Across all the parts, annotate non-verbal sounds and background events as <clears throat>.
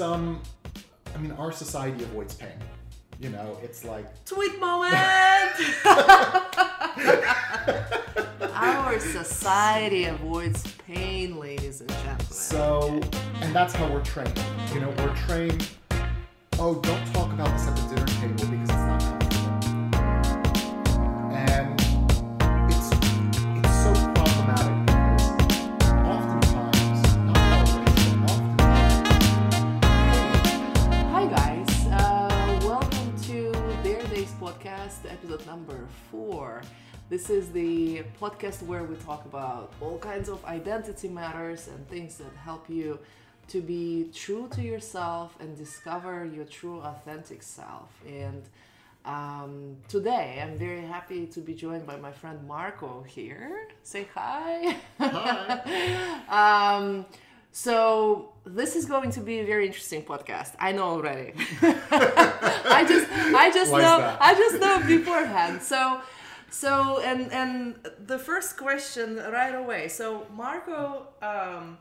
um, I mean, our society avoids pain. You know, it's like Tweet moment! <laughs> Our society avoids pain, ladies and gentlemen. so, and that's how we're trained. You know, we're trained. Oh, don't talk about this at the dinner table because This is the podcast where we talk about all kinds of identity matters and things that help you to be true to yourself and discover your true, authentic self. And um, today, I'm very happy to be joined by my friend Marco here. Say hi. <laughs> um, so this is going to be a very interesting podcast. I know already. <laughs> I just, I just Why know. I just know beforehand. So, so, and and the first question right away. So Marco um,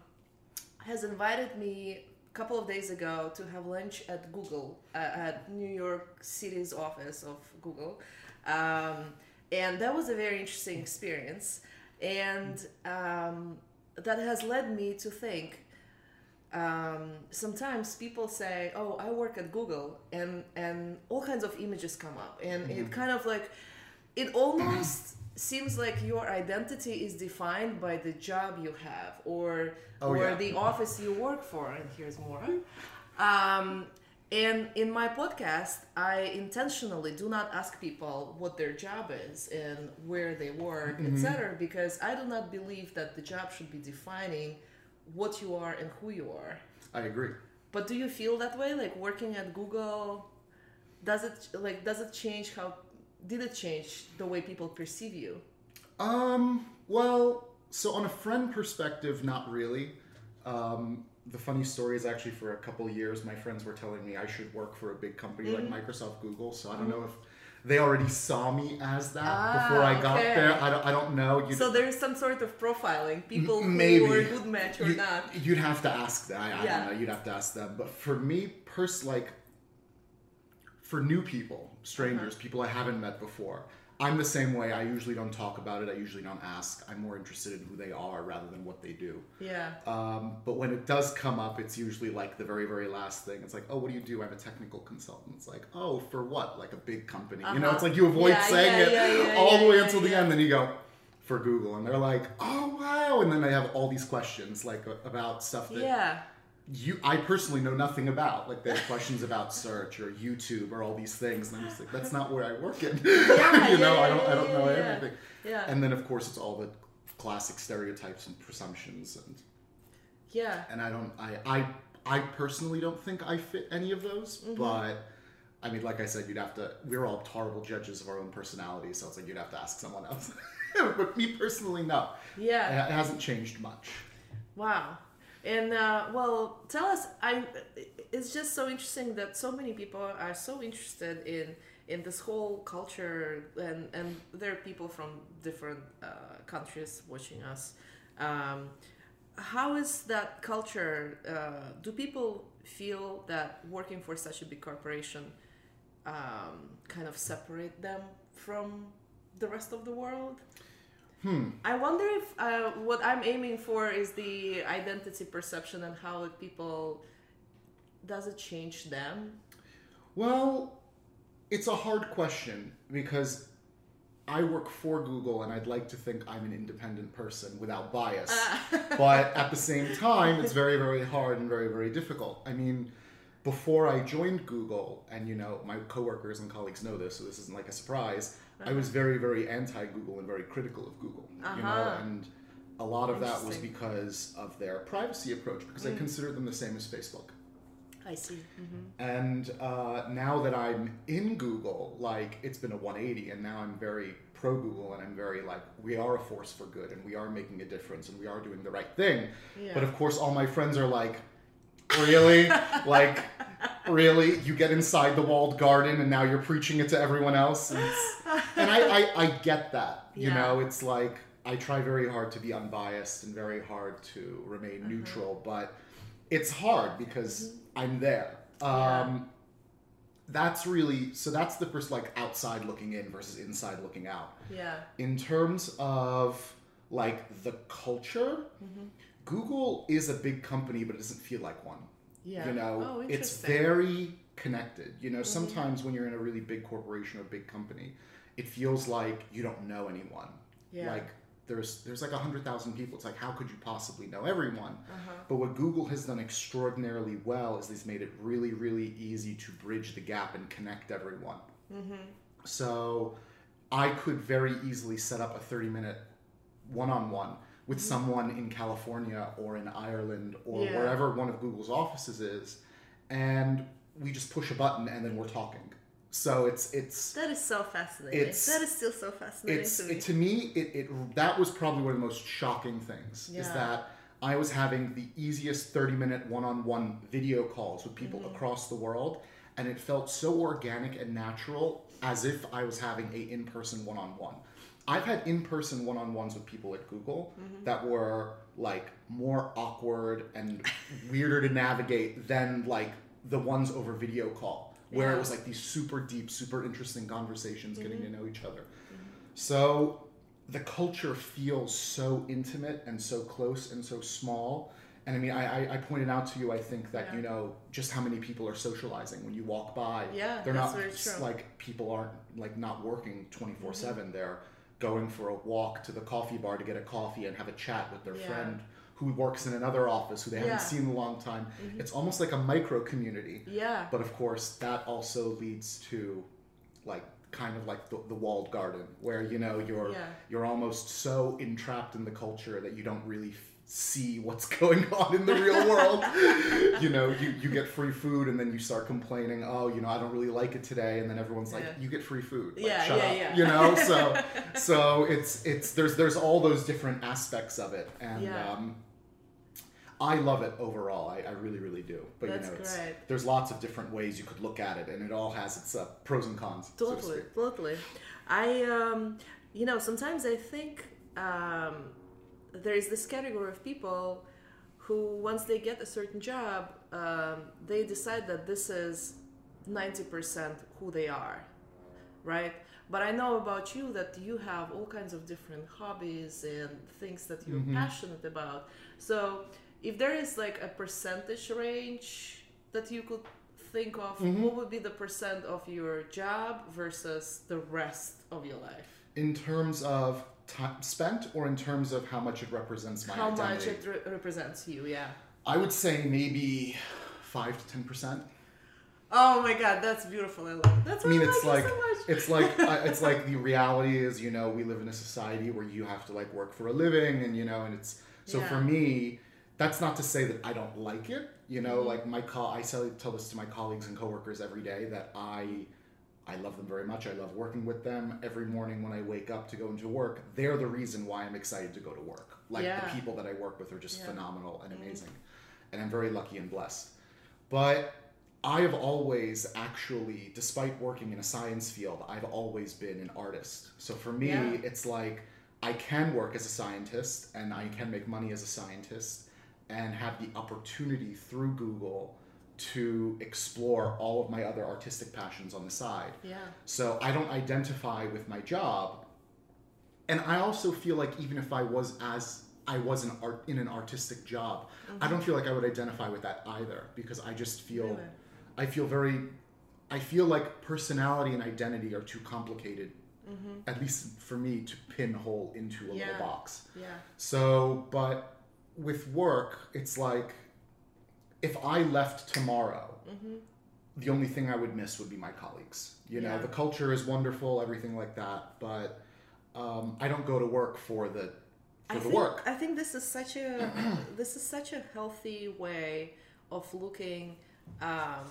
has invited me a couple of days ago to have lunch at Google uh, at New York City's office of Google, um, and that was a very interesting experience, and um, that has led me to think um, sometimes people say, "Oh, I work at Google," and and all kinds of images come up, and Mm-hmm. it kind of like it almost seems like your identity is defined by the job you have or Oh, or yeah. the office you work for. And here's more. Um, and in my podcast, I intentionally do not ask people what their job is and where they work, Mm-hmm. etc., because I do not believe that the job should be defining what you are and who you are. I agree. But do you feel that way? Like working at Google, does it like does it change how? Did it change the way people perceive you? Um, well, so on a friend perspective, not really. Um, the funny story is actually for a couple of years, my friends were telling me I should work for a big company like Microsoft, Google. So I don't know if they already saw me as that Ah, before I got okay. there. I don't, I don't know. You'd, So there is some sort of profiling, people maybe who are a good match or you, not. You'd have to ask them. I, I Yeah. don't know. You'd have to ask them. But for me, pers like for new people, strangers, Uh-huh. people I haven't met before, I'm the same way. I usually don't talk about it. I usually don't ask. I'm more interested in who they are rather than what they do. Yeah. Um, but when it does come up, it's usually like the very, very last thing. It's like, oh, what do you do? I'm a technical consultant. It's like, oh, for what? Like a big company. You know, Uh-huh. it's like you avoid Yeah, saying yeah, it yeah, <laughs> all the way until the end. Then you go, for Google. And they're like, oh, wow. And then they have all these questions like about stuff that Yeah. You I personally know nothing about. Like they have questions about search or YouTube or all these things. And I'm just like, that's not where I work in. <laughs> Yeah, you know, yeah, I don't I don't know yeah, yeah. everything. Yeah. And then of course it's all the classic stereotypes and presumptions and yeah. and I don't I I I personally don't think I fit any of those, Mm-hmm. but I mean, like I said, you'd have to. We're all horrible judges of our own personalities, so it's like you'd have to ask someone else. <laughs> but me personally, no. Yeah. It hasn't changed much. Wow. And uh, well, tell us. I. It's just so interesting that so many people are so interested in in this whole culture, and and there are people from different uh, countries watching us. Um, how is that culture? Uh, do people feel that working for such a big corporation um, kind of separate them from the rest of the world? I wonder if uh, what I'm aiming for is the identity perception and how people does it change them? Well, it's a hard question because I work for Google and I'd like to think I'm an independent person without bias. <laughs> but at the same time, it's very, very hard and very, very difficult. I mean, before I joined Google, and you know, my coworkers and colleagues know this, so this isn't like a surprise, I was very, very anti Google and very critical of Google. You know, Uh-huh. and a lot of that was because of their privacy approach, because I consider them the same as Facebook. I see. hmm And uh, now that I'm in Google, like it's been a 180, and now I'm very pro Google, and I'm very like we are a force for good, and we are making a difference, and we are doing the right thing. Yeah. But of course, all my friends are like, really, like, really, you get inside the walled garden, and now you're preaching it to everyone else, and, it's- and I, I I get that. You Yeah. know, it's like I try very hard to be unbiased and very hard to remain Uh-huh. neutral, but it's hard because I'm there. Um, Yeah. That's really so. That's the first like outside looking in versus inside looking out. Yeah. In terms of like the culture, Mm-hmm. Google is a big company, but it doesn't feel like one. Yeah. You know, oh, it's. Very connected. You know, sometimes when you're in a really big corporation or big company, it feels like you don't know anyone. Yeah. Like there's there's like a hundred thousand people. It's like how could you possibly know everyone? Uh-huh. But what Google has done extraordinarily well is they've made it really really easy to bridge the gap and connect everyone. Mm-hmm. So I could very easily set up a 30 minute one on one with someone in California or in Ireland or Yeah. wherever one of Google's offices is, and we just push a button and then we're talking. So it's it's That is so fascinating. It's- that is still so fascinating it's to me. it, to me it, it that was probably one of the most shocking things is that I was having the easiest 30 minute one-on-one video calls with people Mm-hmm. across the world and it felt so organic and natural as if I was having a in-person one-on-one. I've had in-person one-on-ones with people at Google Mm-hmm. that were like more awkward and weirder to navigate than like the ones over video call where Yeah. it was like these super deep, super interesting conversations getting Mm-hmm. to know each other. So the culture feels so intimate and so close and so small. And I mean, I, I, I pointed out to you, I think that, Yeah. you know, just how many people are socializing when you walk by. Yeah, They're not like people aren't like not working 24 7. They're going for a walk to the coffee bar to get a coffee and have a chat with their Yeah. friend who works in another office who they Yeah. Mm-hmm. haven't seen in a long time. It's almost like a micro community. yeah. But of course, that also leads to like kind of like the, the walled garden, where you know you're Yeah. you're almost so entrapped in the culture that you don't really see what's <laughs> going on in the real world. you know, you, you get free food and then you start complaining, oh, you know, I don't really like it today, and then everyone's like, Yeah. you get free food. Like, Yeah, shut yeah, up. yeah. You know, so <laughs> so it's it's there's there's all those different aspects of it, and Yeah. um, I love it overall. I, I really, really do. But That's you know, it's, great. there's lots of different ways you could look at it, and it all has its uh, pros and cons. so to Totally, totally. I, um, you know, sometimes I think um, there is this category of people who, once they get a certain job, um, they decide that this is 90% who they are, right? But I know about you that you have all kinds of different hobbies and things that you're Mm-hmm. passionate about. So, if there is like a percentage range that you could think of, Mm-hmm. what would be the percent of your job versus the rest of your life? In terms of time spent, or in terms of how much it represents my How much it re- represents you, yeah. I would say maybe five to ten percent. Oh my god, that's beautiful. I love it. That's I mean, I it's like, like so much. it's like <laughs> uh, it's like the reality is, you know, we live in a society where you have to like work for a living, and you know, and it's so Yeah. for me, that's not to say that I don't like it. You know, Mm-hmm. like my co- I tell, tell this to my colleagues and coworkers every day that I I love them very much. I love working with them. Every morning when I wake up to go into work, they're the reason why I'm excited to go to work. Like Yeah. the people that I work with are just Yeah. phenomenal and amazing, and I'm very lucky and blessed. But I have always actually, despite working in a science field, I've always been an artist. So for me, Yeah. it's like I can work as a scientist and I can make money as a scientist and have the opportunity through Google to explore all of my other artistic passions on the side. Yeah. So I don't identify with my job. And I also feel like even if I was as I was an art in an artistic job, I don't feel like I would identify with that either because I just feel Really? I feel very I feel like personality and identity are too complicated at least for me to pinhole into a Mm-hmm. Yeah. little box. Yeah. So, but with work, it's like if I left tomorrow, the only thing I would miss would be my colleagues. You know, Yeah. the culture is wonderful, everything like that, but um, I don't go to work for the for I the think, work. I think this is such a <coughs> this is such a healthy way of looking um,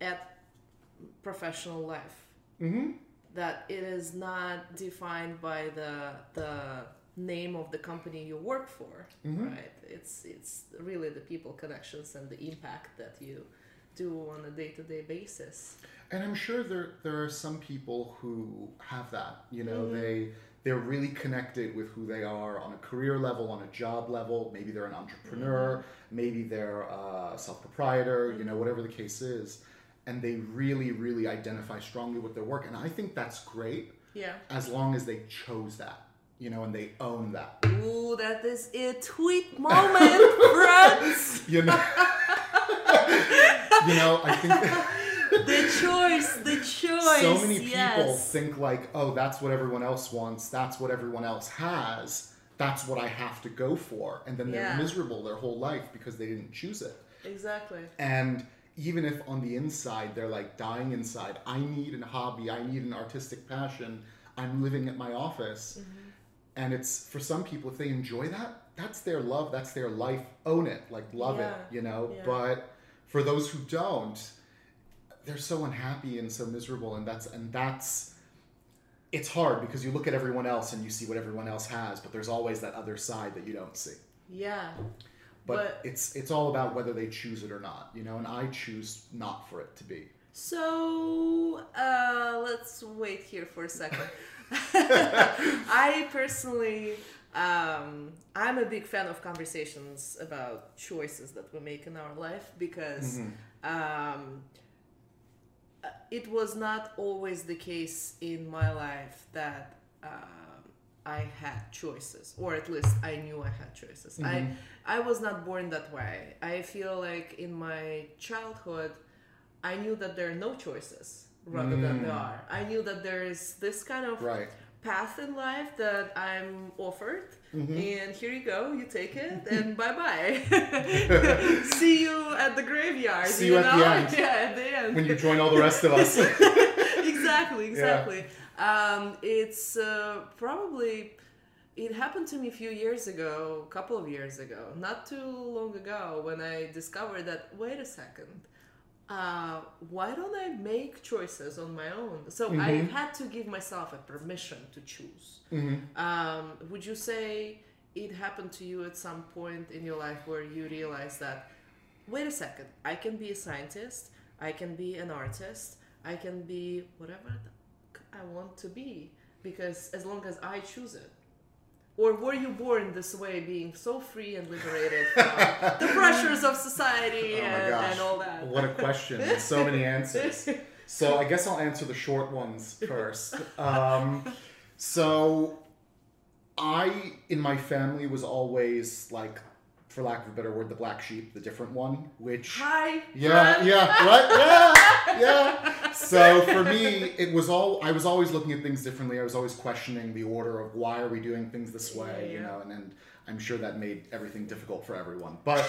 at professional life. Mm-hmm. That it is not defined by the the name of the company you work for, Mm-hmm. right? It's it's really the people connections and the impact that you do on a day to day basis. And I'm sure there there are some people who have that. You know, Mm-hmm. they they're really connected with who they are on a career level, on a job level. Maybe they're an entrepreneur, Mm-hmm. maybe they're a self proprietor, you know, whatever the case is. And they really, really identify strongly with their work. And I think that's great Yeah. as long as they chose that, you know, and they own that. Ooh, that is a tweet moment, <laughs> friends. You know, <laughs> you know, I think that <laughs> The choice, the choice. so many people yes. think like, oh, that's what everyone else wants, that's what everyone else has, that's what I have to go for. And then they're Yeah. miserable their whole life because they didn't choose it. Exactly. And even if on the inside they're like dying inside, I need a hobby, I need an artistic passion, I'm living at my office. Mm-hmm. And it's for some people, if they enjoy that, that's their love, that's their life. Own it, like love Yeah. it, you know? Yeah. But for those who don't, they're so unhappy and so miserable and that's and that's it's hard because you look at everyone else and you see what everyone else has, but there's always that other side that you don't see. Yeah. But, But- it's it's all about whether they choose it or not, you know. And I choose not for it to be. So uh, let's wait here for a second. <laughs> <laughs> I personally, um, I'm a big fan of conversations about choices that we make in our life because um, uh, it was not always the case in my life that um, I had choices, or at least I knew I had choices. I I was not born that way. I feel like in my childhood, I knew that there are no choices rather than there are. I knew that there is this kind of Right. path in life that I'm offered, Mm-hmm. and here you go, you take it, <laughs> and bye bye. <laughs> See you at the graveyard. See you at the end. <laughs> Yeah, at the end When you join all the rest of us. exactly, exactly. Um, it's uh, probably it happened to me a few years ago, a couple of years ago, not too long ago, when I discovered that wait a second, uh, why don't I make choices on my own? So I had to give myself a permission to choose. Um, would you say it happened to you at some point in your life where you realized that wait a second, I can be a scientist, I can be an artist, I can be whatever I want to be because as long as I choose it. Or were you born this way, being so free and liberated from <laughs> the pressures of society Oh and, and all that? What a question. so many answers. So I guess I'll answer the short ones first. Um, so I, in my family, was always like, for lack of a better word, the black sheep, the different one, which. Hi. Yeah, friend. yeah, right, yeah, yeah. So for me, it was all I was always looking at things differently. I was always questioning the order of why are we doing things this way, you Yeah. know, and then I'm sure that made everything difficult for everyone. But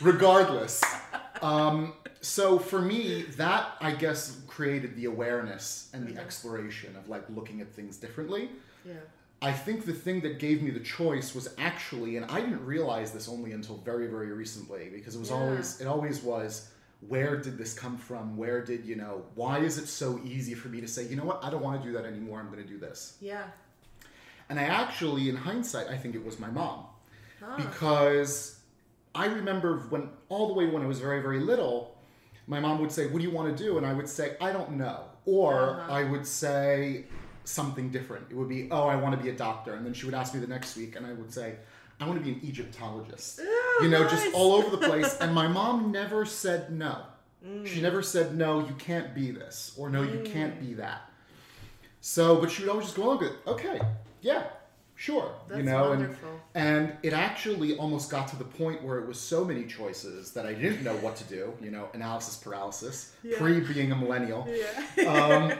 regardless, um, so for me, that I guess created the awareness and the exploration of like looking at things differently. Yeah. I think the thing that gave me the choice was actually, and I didn't realize this only until very, very recently, because it was Yeah. always, it always was, where did this come from? Where did, you know, why is it so easy for me to say, you know what, I don't want to do that anymore, I'm going to do this? Yeah. And I actually, in hindsight, I think it was my mom. Ah. Because I remember when, all the way when I was very, very little, my mom would say, What do you want to do? And I would say, I don't know. Or Uh-huh. I would say something different. It would be, Oh, I want to be a doctor. And then she would ask me the next week, and I would say, I want to be an Egyptologist. You know, nice. just all over the <laughs> place. And my mom never said no. Mm. She never said, No, you can't be this, or No, you can't be that. So, but she would always just go along with it. Okay, yeah, sure. That's you know, and wonderful. and it actually almost got to the point where it was so many choices that I didn't know what to do. You know, analysis paralysis, Yeah. pre being a millennial. Yeah. Um,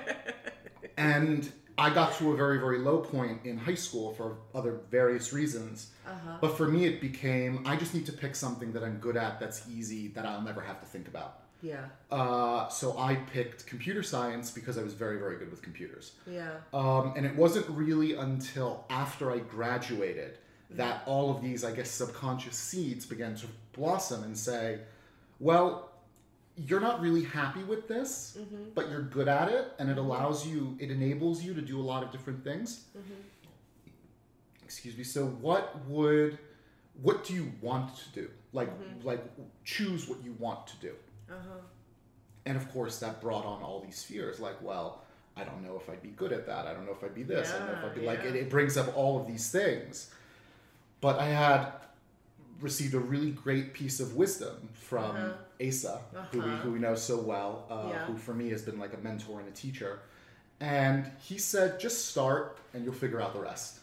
<laughs> and I got to a very, very low point in high school for other various reasons. Uh-huh. But for me, it became I just need to pick something that I'm good at, that's easy, that I'll never have to think about. Yeah. Uh, so I picked computer science because I was very, very good with computers. Yeah. Um, and it wasn't really until after I graduated that all of these, I guess, subconscious seeds began to blossom and say, well, you're not really happy with this, but you're good at it, and it allows you, it enables you to do a lot of different things. Excuse me. So, what would, what do you want to do? Like, like, choose what you want to do. Uh-huh. And of course, that brought on all these fears like, well, I don't know if I'd be good at that. I don't know if I'd be this. I don't know if I'd be like it, it brings up all of these things. But I had received a really great piece of wisdom from Uh-huh. Asa, who, we, Uh-huh. who we know so well, uh, Yeah. who for me has been like a mentor and a teacher. And he said, just start and you'll figure out the rest.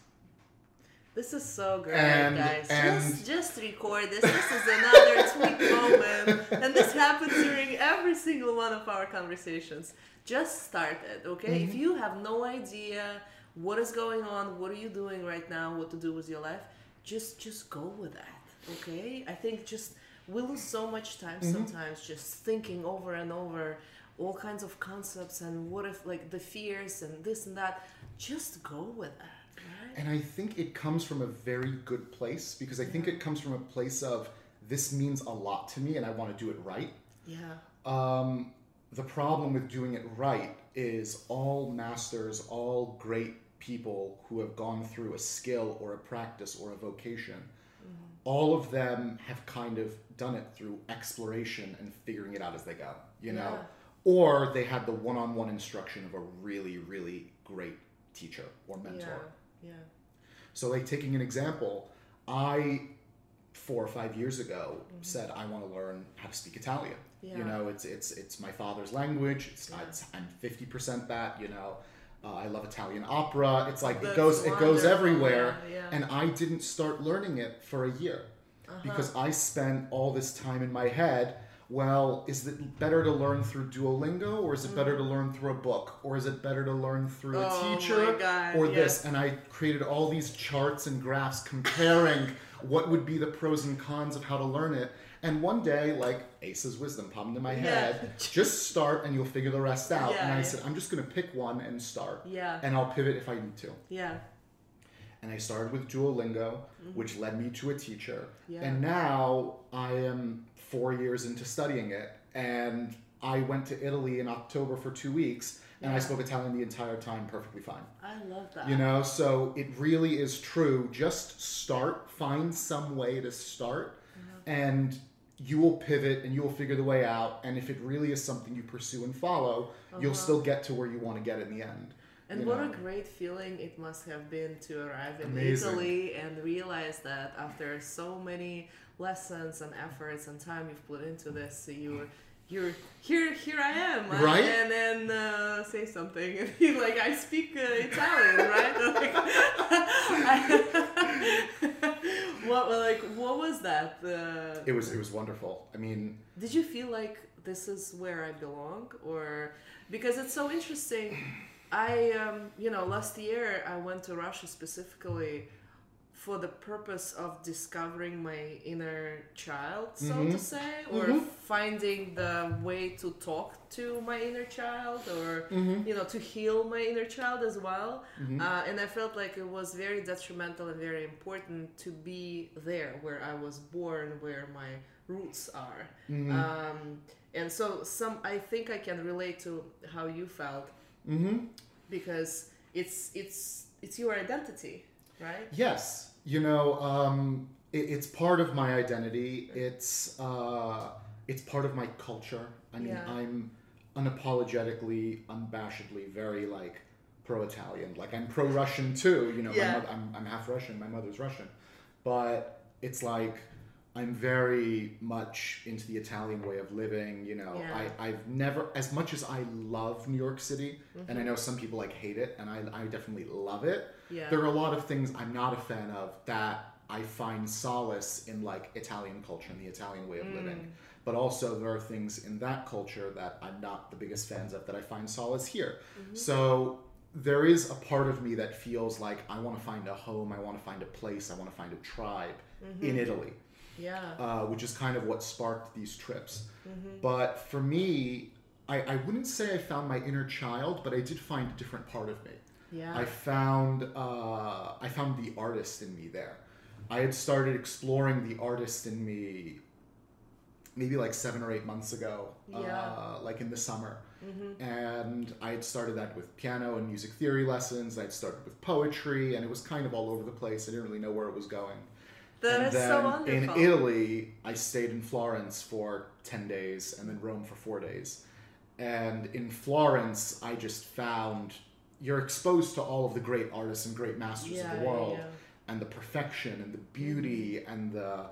This is so great, And- guys. and- just just record this. This is another <laughs> tweet moment, and this happens during every single one of our conversations. Just start it, okay? If you have no idea what is going on, what are you doing right now, what to do with your life, just just go with that, okay? I think just we lose so much time sometimes just thinking over and over all kinds of concepts and what if like the fears and this and that. Just go with that, right? And I think it comes from a very good place because I think it comes from a place of this means a lot to me and I want to do it right. Yeah. Um, the problem with doing it right is all masters, all great people who have gone through a skill or a practice or a vocation, all of them have kind of done it through exploration and figuring it out as they go, you know? Yeah. Or they had the one on one instruction of a really, really great teacher or mentor. Yeah. Yeah. So, like taking an example, I four or five years ago said I want to learn how to speak Italian. Yeah. You know, it's it's it's my father's language. It's, Yeah. it's I'm fifty percent that. You know, uh, I love Italian opera. It's like it That's goes it goes everywhere. yeah, yeah. And I didn't start learning it for a year Uh-huh. because I spent all this time in my head. Well, is it better to learn through Duolingo, or is it better to learn through a book, or is it better to learn through a Mm. Oh teacher, God, or yes. this? And I created all these charts and graphs comparing <laughs> what would be the pros and cons of how to learn it. And one day, like Ace's wisdom popped into my Yeah. head, <laughs> just start and you'll figure the rest out. Yeah, and I yeah. said, I'm just going to pick one and start. Yeah. And I'll pivot if I need to. Yeah. And I started with Duolingo, which led me to a teacher. Mm-hmm. Yeah. And now I am four years into studying it. And I went to Italy in October for two weeks, and I spoke Italian the entire time perfectly fine. I love that. You know, so it really is true. Just start, find some way to start, and you will pivot and you will figure the way out. And if it really is something you pursue and follow, you'll still get to where you want to get in the end. And what know? a great feeling it must have been to arrive in Amazing. Italy and realize that after so many lessons and efforts and time you've put into this, you're you're here. Here I am, Right? And then uh, say something, and <laughs> be like, I speak uh, Italian, right? <laughs> Like, I- <laughs> what like what was that? Uh, It was it was wonderful. I mean, did you feel like this is where I belong, or because it's so interesting? I, um, you know, last year I went to Russia specifically for the purpose of discovering my inner child, so Mm-hmm. to say, or finding the way to talk to my inner child, or Mm-hmm. you know, to heal my inner child as well. Uh, and I felt like it was very detrimental and very important to be there, where I was born, where my roots are. Mm-hmm. Um, and so, some I think I can relate to how you felt mm-hmm. because it's it's it's your identity, right? Yes, you know, um, it, it's part of my identity. It's uh, it's part of my culture. I mean, Yeah. I'm unapologetically, unabashedly very like pro-Italian. Like I'm pro-Russian too. You know, Yeah. my mo- I'm I'm half Russian. My mother's Russian, but it's like. I'm very much into the Italian way of living. You know, Yeah. I, I've never, as much as I love New York City, and I Mm-hmm. know some people like hate it, and I, I definitely love it Yeah. there are a lot of things I'm not a fan of that I find solace in like Italian culture and the Italian way of living. Mm. But also there are things in that culture that I'm not the biggest fans of that I find solace here. Mm-hmm. So there is a part of me that feels like I want to find a home, I want to find a place, I want to find a tribe mm-hmm. in Italy yeah. uh, which is kind of what sparked these trips. But for me, I, I wouldn't say I found my inner child, but I did find a different part of me. Yeah. I found uh, I found the artist in me there. I had started exploring the artist in me maybe like seven or eight months ago, Yeah. Mm-hmm. uh, like in the summer. And I had started that with piano and music theory lessons. I'd started with poetry, and it was kind of all over the place. I didn't really know where it was going. That and is then so wonderful. in Italy, I stayed in Florence for 10 days and then Rome for four days. And in Florence, I just found you're exposed to all of the great artists and great masters Yeah, of the world yeah. and the perfection and the beauty mm-hmm. and the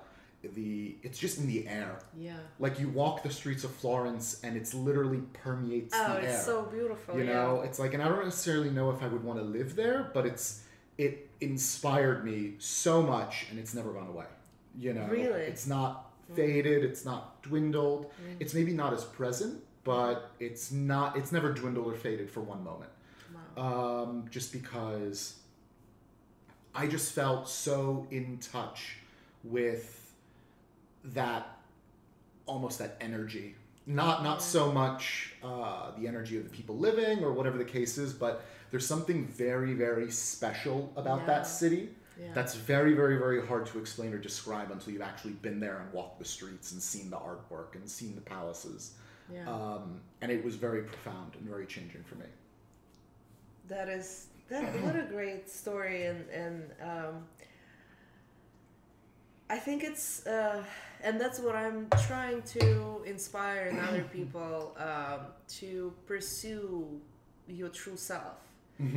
the it's just in the air. Yeah. Like you walk the streets of Florence and it's literally permeates Oh, the air. it's so beautiful. you yeah. know, it's like and I don't necessarily know if I would want to live there, but it's it inspired me so much and it's never gone away. You know, Really? it's not faded, it's not dwindled. Mm. It's maybe not as present, but it's not it's never dwindled or faded for one moment Wow. um, just because I just felt so in touch with that almost that energy. Not not so much uh, the energy of the people living or whatever the case is, but there's something very very special about Yeah. that city. Yeah. That's very very very hard to explain or describe until you've actually been there and walked the streets and seen the artwork and seen the palaces. yeah. Um, and it was very profound and very changing for me. That is that. What a great story, and and um, I think it's uh, and that's what I'm trying to inspire in other <clears throat> people um, to pursue your true self.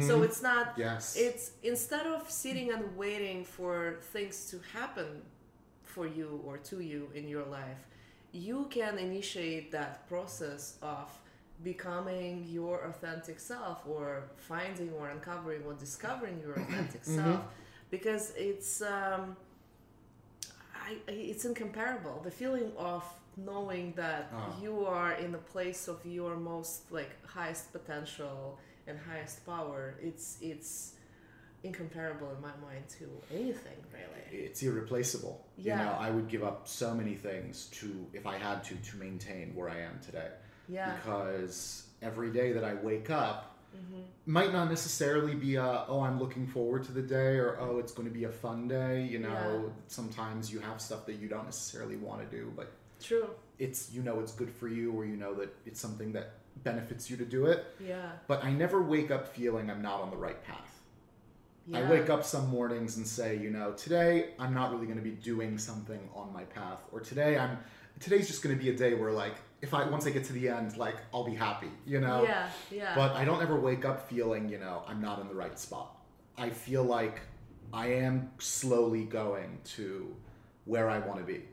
So it's not. Yes. It's instead of sitting and waiting for things to happen for you or to you in your life, you can initiate that process of becoming your authentic self or finding or uncovering or discovering your <clears throat> authentic self because it's um, I, I- it's incomparable the feeling of knowing that Ah. you are in the place of your most like highest potential and highest power it's it's incomparable in my mind to anything really it's irreplaceable. Yeah. You know, I would give up so many things to, if I had to, to maintain where I am today. yeah Because every day that I wake up Mm-hmm. might not necessarily be a, oh, I'm looking forward to the day or, oh, it's going to be a fun day. You know, Yeah. sometimes you have stuff that you don't necessarily want to do, but true it's, you know, it's good for you or you know that it's something that benefits you to do it. yeah But I never wake up feeling I'm not on the right path. I wake up some mornings and say, you know, today I'm not really going to be doing something on my path, or today I'm today's just going to be a day where like if I once I get to the end, like I'll be happy, you know. yeah yeah But I don't ever wake up feeling, you know, I'm not in the right spot. I feel like I am slowly going to where I want to be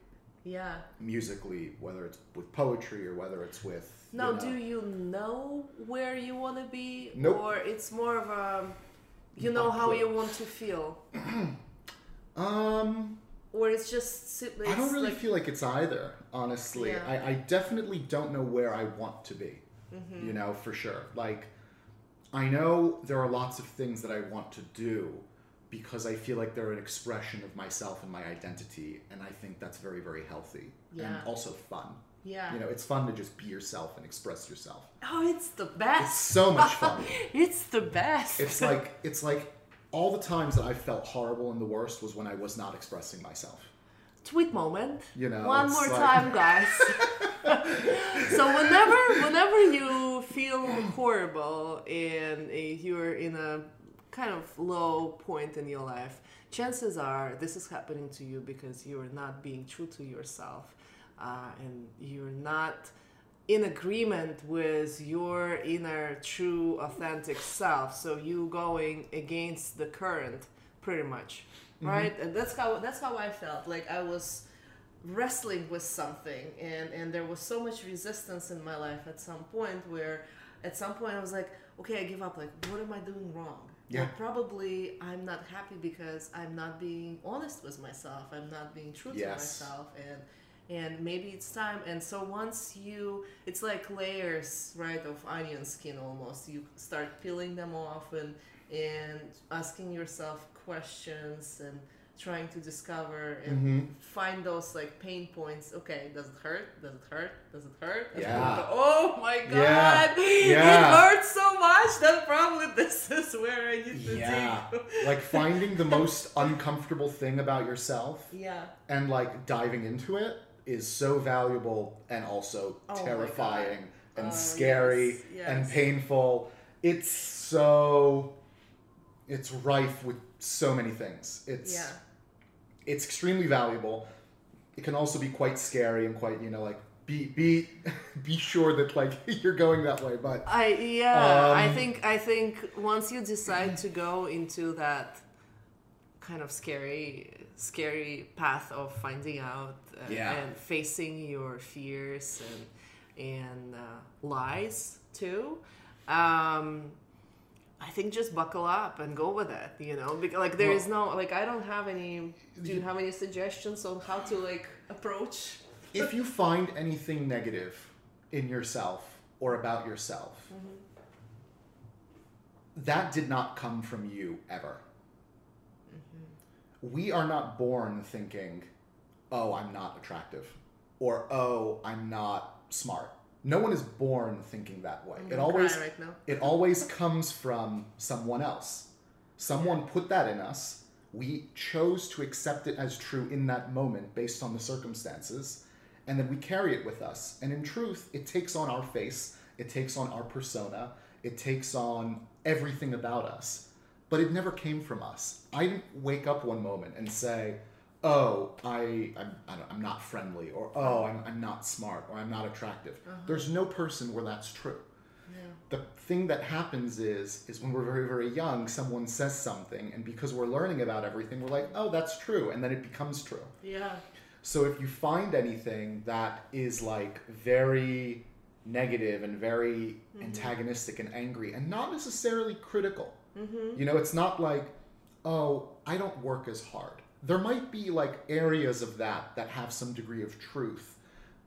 yeah musically, whether it's with poetry or whether it's with. You Now, know- do you know where you want to be, Nope. or it's more of a, you know how you want to feel, <clears throat> Um. or it's just it's I don't really like, feel like it's either, honestly. Yeah. I, I definitely don't know where I want to be, Mm-hmm. you know, for sure. Like, I know there are lots of things that I want to do because I feel like they're an expression of myself and my identity, and I think that's very, very healthy Yeah. and also fun. Yeah. You know, it's fun to just be yourself and express yourself. oh, it's the best. It's so much <laughs> fun. it's the best. it's like it's like all the times that I felt horrible and the worst was when I was not expressing myself. tweet moment. You know, one more like- time, guys. <laughs> so whenever whenever you feel horrible and uh, you're in a kind of low point in your life, chances are this is happening to you because you're not being true to yourself, uh, and you're not in agreement with your inner, true, authentic self. So you going against the current, pretty much, right? And that's how that's how I felt. Like I was wrestling with something, and and there was so much resistance in my life at some point where, at some point I was like, okay, I give up. Like, what am I doing wrong? Yeah. Well, probably I'm not happy because I'm not being honest with myself. I'm not being true to myself, and and maybe it's time. And so once you it's like layers right of onion skin almost. You start peeling them off and and asking yourself questions and trying to discover and Mhm. find those like pain points. Okay does it hurt? Does it hurt? Does it hurt? Yeah. oh my god! Yeah. it hurts so much that probably this <laughs> is where i need to Yeah. dig. Like finding the <laughs> most uncomfortable thing about yourself yeah. and like diving into it is so valuable and also Oh terrifying and Oh, scary yes, and painful. It's so it's rife with so many things. It's yeah it's extremely valuable. It can also be quite scary and quite, you know, like be be <laughs> be sure that like <laughs> you're going that way. But I yeah, I Um, think I think once you decide to go into that kind of scary scary path of finding out uh, Yeah. and facing your fears and and uh, lies too. Um, I think just buckle up and go with it, you know, because like there is no like I don't have any. Do you have any suggestions on how to like approach? if you find anything negative in yourself or about yourself, that did not come from you ever. We are not born thinking, oh, I'm not attractive, or oh, I'm not smart. No one is born thinking that way. I'm It always right it always comes from someone else. Someone put that in us. We chose to accept it as true in that moment based on the circumstances, and then we carry it with us. And in truth, it takes on our face, it takes on our persona, it takes on everything about us. But it never came from us. I didn't wake up one moment and say, "Oh, I, I'm, I I'm not friendly," or "Oh, I'm, I'm not smart," or "I'm not attractive." Uh-huh. There's no person where that's true the thing that happens is is when we're very very young someone says something and because we're learning about everything we're like oh that's true and then it becomes true Yeah. so if you find anything that is like very negative and very mm-hmm. antagonistic and angry and not necessarily critical you know it's not like oh i don't work as hard there might be like areas of that that have some degree of truth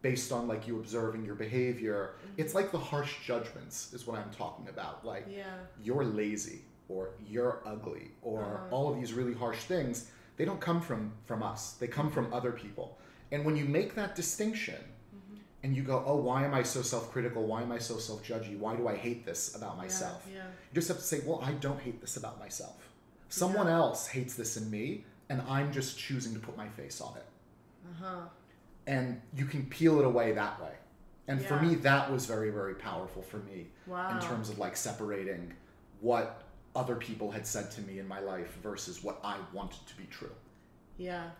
based on like you observing your behavior it's like the harsh judgments is what i'm talking about like Yeah. you're lazy or you're ugly or Uh-huh. all of these really harsh things they don't come from from us they come from other people and when you make that distinction Mm-hmm. And you go oh why am i so self-critical why am i so self-judgy why do i hate this about myself Yeah. you just have to say well i don't hate this about myself someone else hates this in me and i'm just choosing to put my face on it Uh huh. and you can peel it away that way and for me that was very very powerful for me Wow. in terms of like separating what other people had said to me in my life versus what I wanted to be true. Yeah.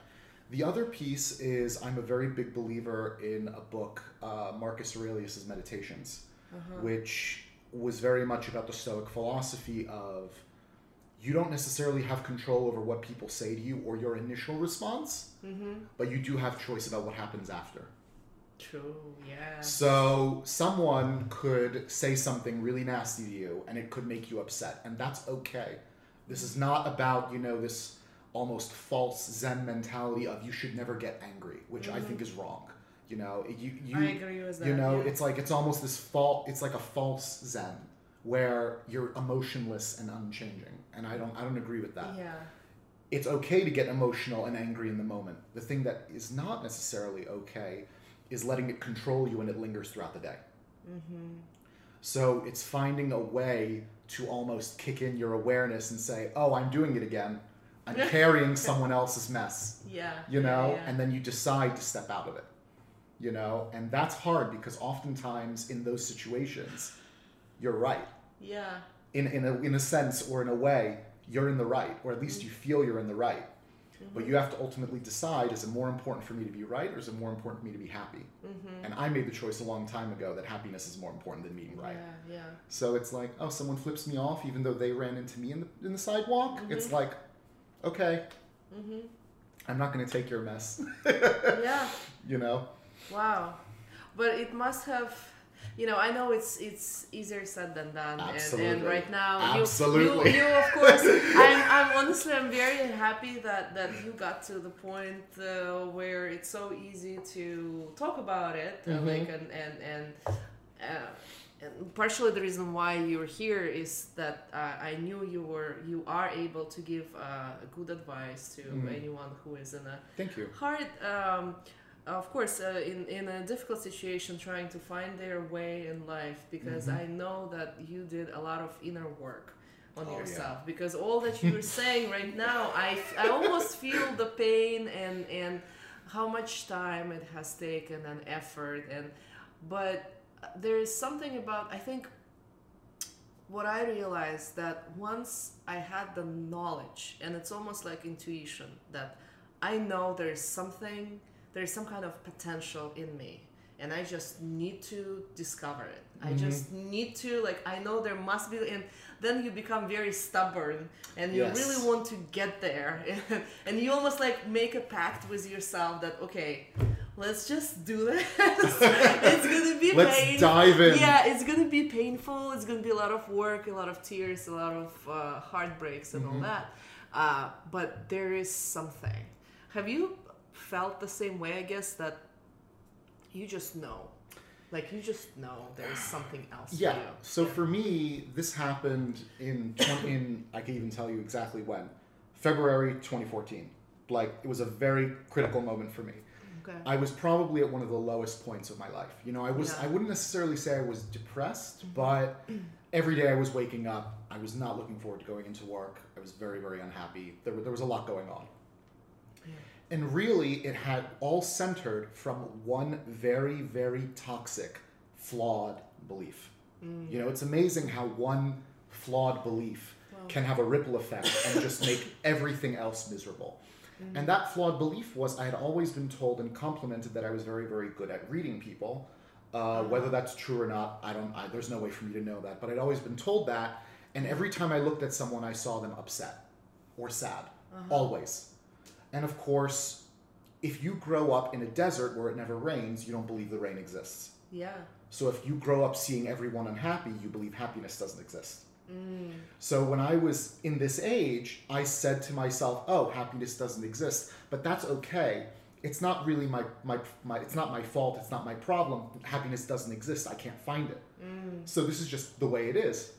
The other piece is I'm a very big believer in a book, uh, Marcus Aurelius's Meditations, Uh-huh. which was very much about the Stoic philosophy of you don't necessarily have control over what people say to you or your initial response, Mm-hmm. but you do have choice about what happens after. True. Yeah. So someone could say something really nasty to you and it could make you upset, and that's okay. This is not about, you know, this almost false Zen mentality of you should never get angry, which I think is wrong. You know, you you I agree with that. you know, yeah. it's like it's almost this fault it's like a false Zen where you're emotionless and unchanging. And I don't I don't agree with that yeah. it's okay to get emotional and angry in the moment. The thing that is not necessarily okay is letting it control you and it lingers throughout the day. Mm-hmm. So it's finding a way to almost kick in your awareness and say, "Oh, I'm doing it again. I'm carrying someone else's mess." <laughs> Yeah. You know, Yeah, yeah. and then you decide to step out of it. You know, and that's hard because oftentimes in those situations, you're right. yeah. in in a, in a sense or in a way you're in the right or at least you mm-hmm. feel you're in the right but mm-hmm. you have to ultimately decide is it more important for me to be right or is it more important for me to be happy Mm-hmm. and i made the choice a long time ago that happiness is more important than being right Yeah. Yeah. so it's like oh someone flips me off even though they ran into me in the, in the sidewalk it's mm-hmm. like okay Mm-hmm. i'm not going to take your mess <laughs> Yeah. you know Wow. But it must have you know, I know it's it's easier said than done, and, and right now, you, Absolutely. you, you of <laughs> course, I'm, I'm honestly, I'm very happy that that you got to the point uh, where it's so easy to talk about it, uh, Mhm. like and and and. Uh, and partially the reason why you're here is that uh, I knew you were you are able to give uh, good advice to Mhm. anyone who is in a thank you hard um, of course uh, in, in a difficult situation trying to find their way in life because Mhm. i know that you did a lot of inner work on Oh, yeah. yourself because all that you're saying right now I I almost feel the pain and and how much time it has taken and effort and but there is something about i think what I realized that once I had the knowledge, and it's almost like intuition, that I know there's something, there's some kind of potential in me, and I just need to discover it. I Mm-hmm. just need to like I know there must be and then you become very stubborn and you Yes. really want to get there <laughs> and you almost like make a pact with yourself that okay let's just do this <laughs> it's gonna be Let's pain- dive in. yeah it's gonna be painful it's gonna be a lot of work a lot of tears a lot of uh, heartbreaks and Mm-hmm. all that uh, but there is something have you felt the same way i guess that you just know like you just know there's something else Yeah. for you So for me, this happened in 20, in I can even tell you exactly when, February 2014. Like it was a very critical moment for me. Okay I was probably at one of the lowest points of my life. You know, I was Yeah. I wouldn't necessarily say I was depressed, mm-hmm. but every day I was waking up, I was not looking forward to going into work. I was very very unhappy. There there was a lot going on. And really, it had all centered from one very, very toxic, flawed belief. Mm. You know, it's amazing how one flawed belief can have a ripple effect and just make everything else miserable. And that flawed belief was I had always been told and complimented that I was very, very good at reading people. Uh, Whether that's true or not, I don't. I, there's no way for me to know that. But I'd always been told that, and every time I looked at someone, I saw them upset or sad, always. And of course, if you grow up in a desert where it never rains, you don't believe the rain exists. yeah So if you grow up seeing everyone unhappy, you believe happiness doesn't exist. Mm. So when I was in this age, I said to myself, "Oh, happiness doesn't exist, but that's okay. It's not really my my, my it's not my fault. It's not my problem. Happiness doesn't exist. I can't find it. Mm. So this is just the way it is."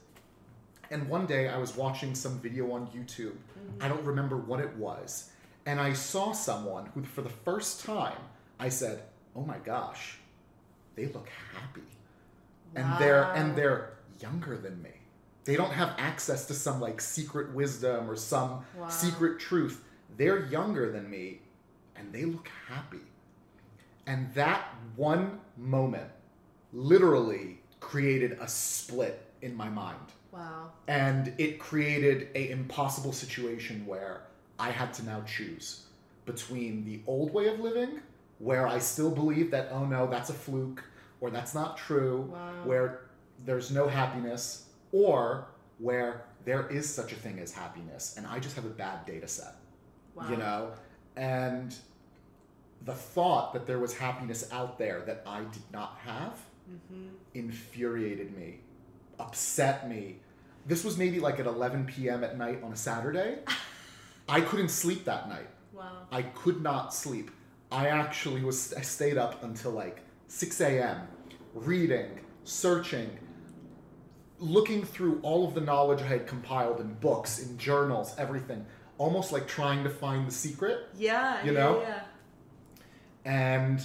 And one day I was watching some video on YouTube. Mm-hmm. I don't remember what it was. And I saw someone who, for the first time, I said, Oh my gosh, they look happy. And they're and they're younger than me. They don't have access to some like secret wisdom or some Wow. secret truth. They're younger than me and they look happy. And that one moment literally created a split in my mind wow and it created a impossible situation where I had to now choose between the old way of living, where I still believe that oh no, that's a fluke or that's not true, Wow. where there's no happiness, or where there is such a thing as happiness, and I just have a bad data set, wow you know, and the thought that there was happiness out there that I did not have mm-hmm. infuriated me, upset me. This was maybe like at 11 p.m. at night on a Saturday. <laughs> I couldn't sleep that night. wow I could not sleep. I actually was I stayed up until like 6 a.m. reading, searching, looking through all of the knowledge I had compiled in books, in journals, everything, almost like trying to find the secret. yeah You know? yeah And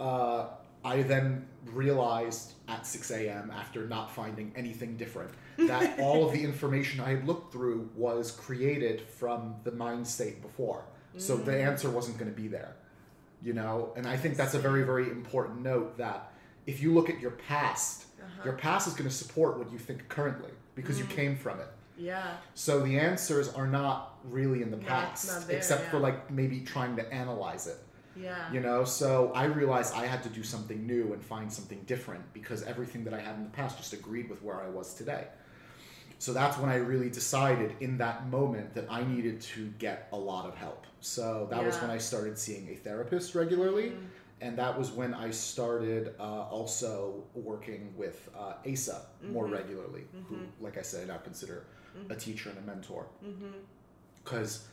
uh, I then realized at 6 a.m., after not finding anything different, that <laughs> all of the information I had looked through was created from the mind state before. So the answer wasn't going to be there, you know? And I think that's a very, very important note that if you look at your past, your past is going to support what you think currently because you came from it. yeah So the answers are not really in the past, there, except for like maybe trying to analyze it. yeah You know, so I realized I had to do something new and find something different because everything that I had in the past just agreed with where I was today. So that's when I really decided in that moment that I needed to get a lot of help. So that was when I started seeing a therapist regularly. Mm. And that was when I started uh, also working with uh, ASA more Mm-hmm. regularly, who, like I said, I now consider a teacher and a mentor. Mm-hmm. Because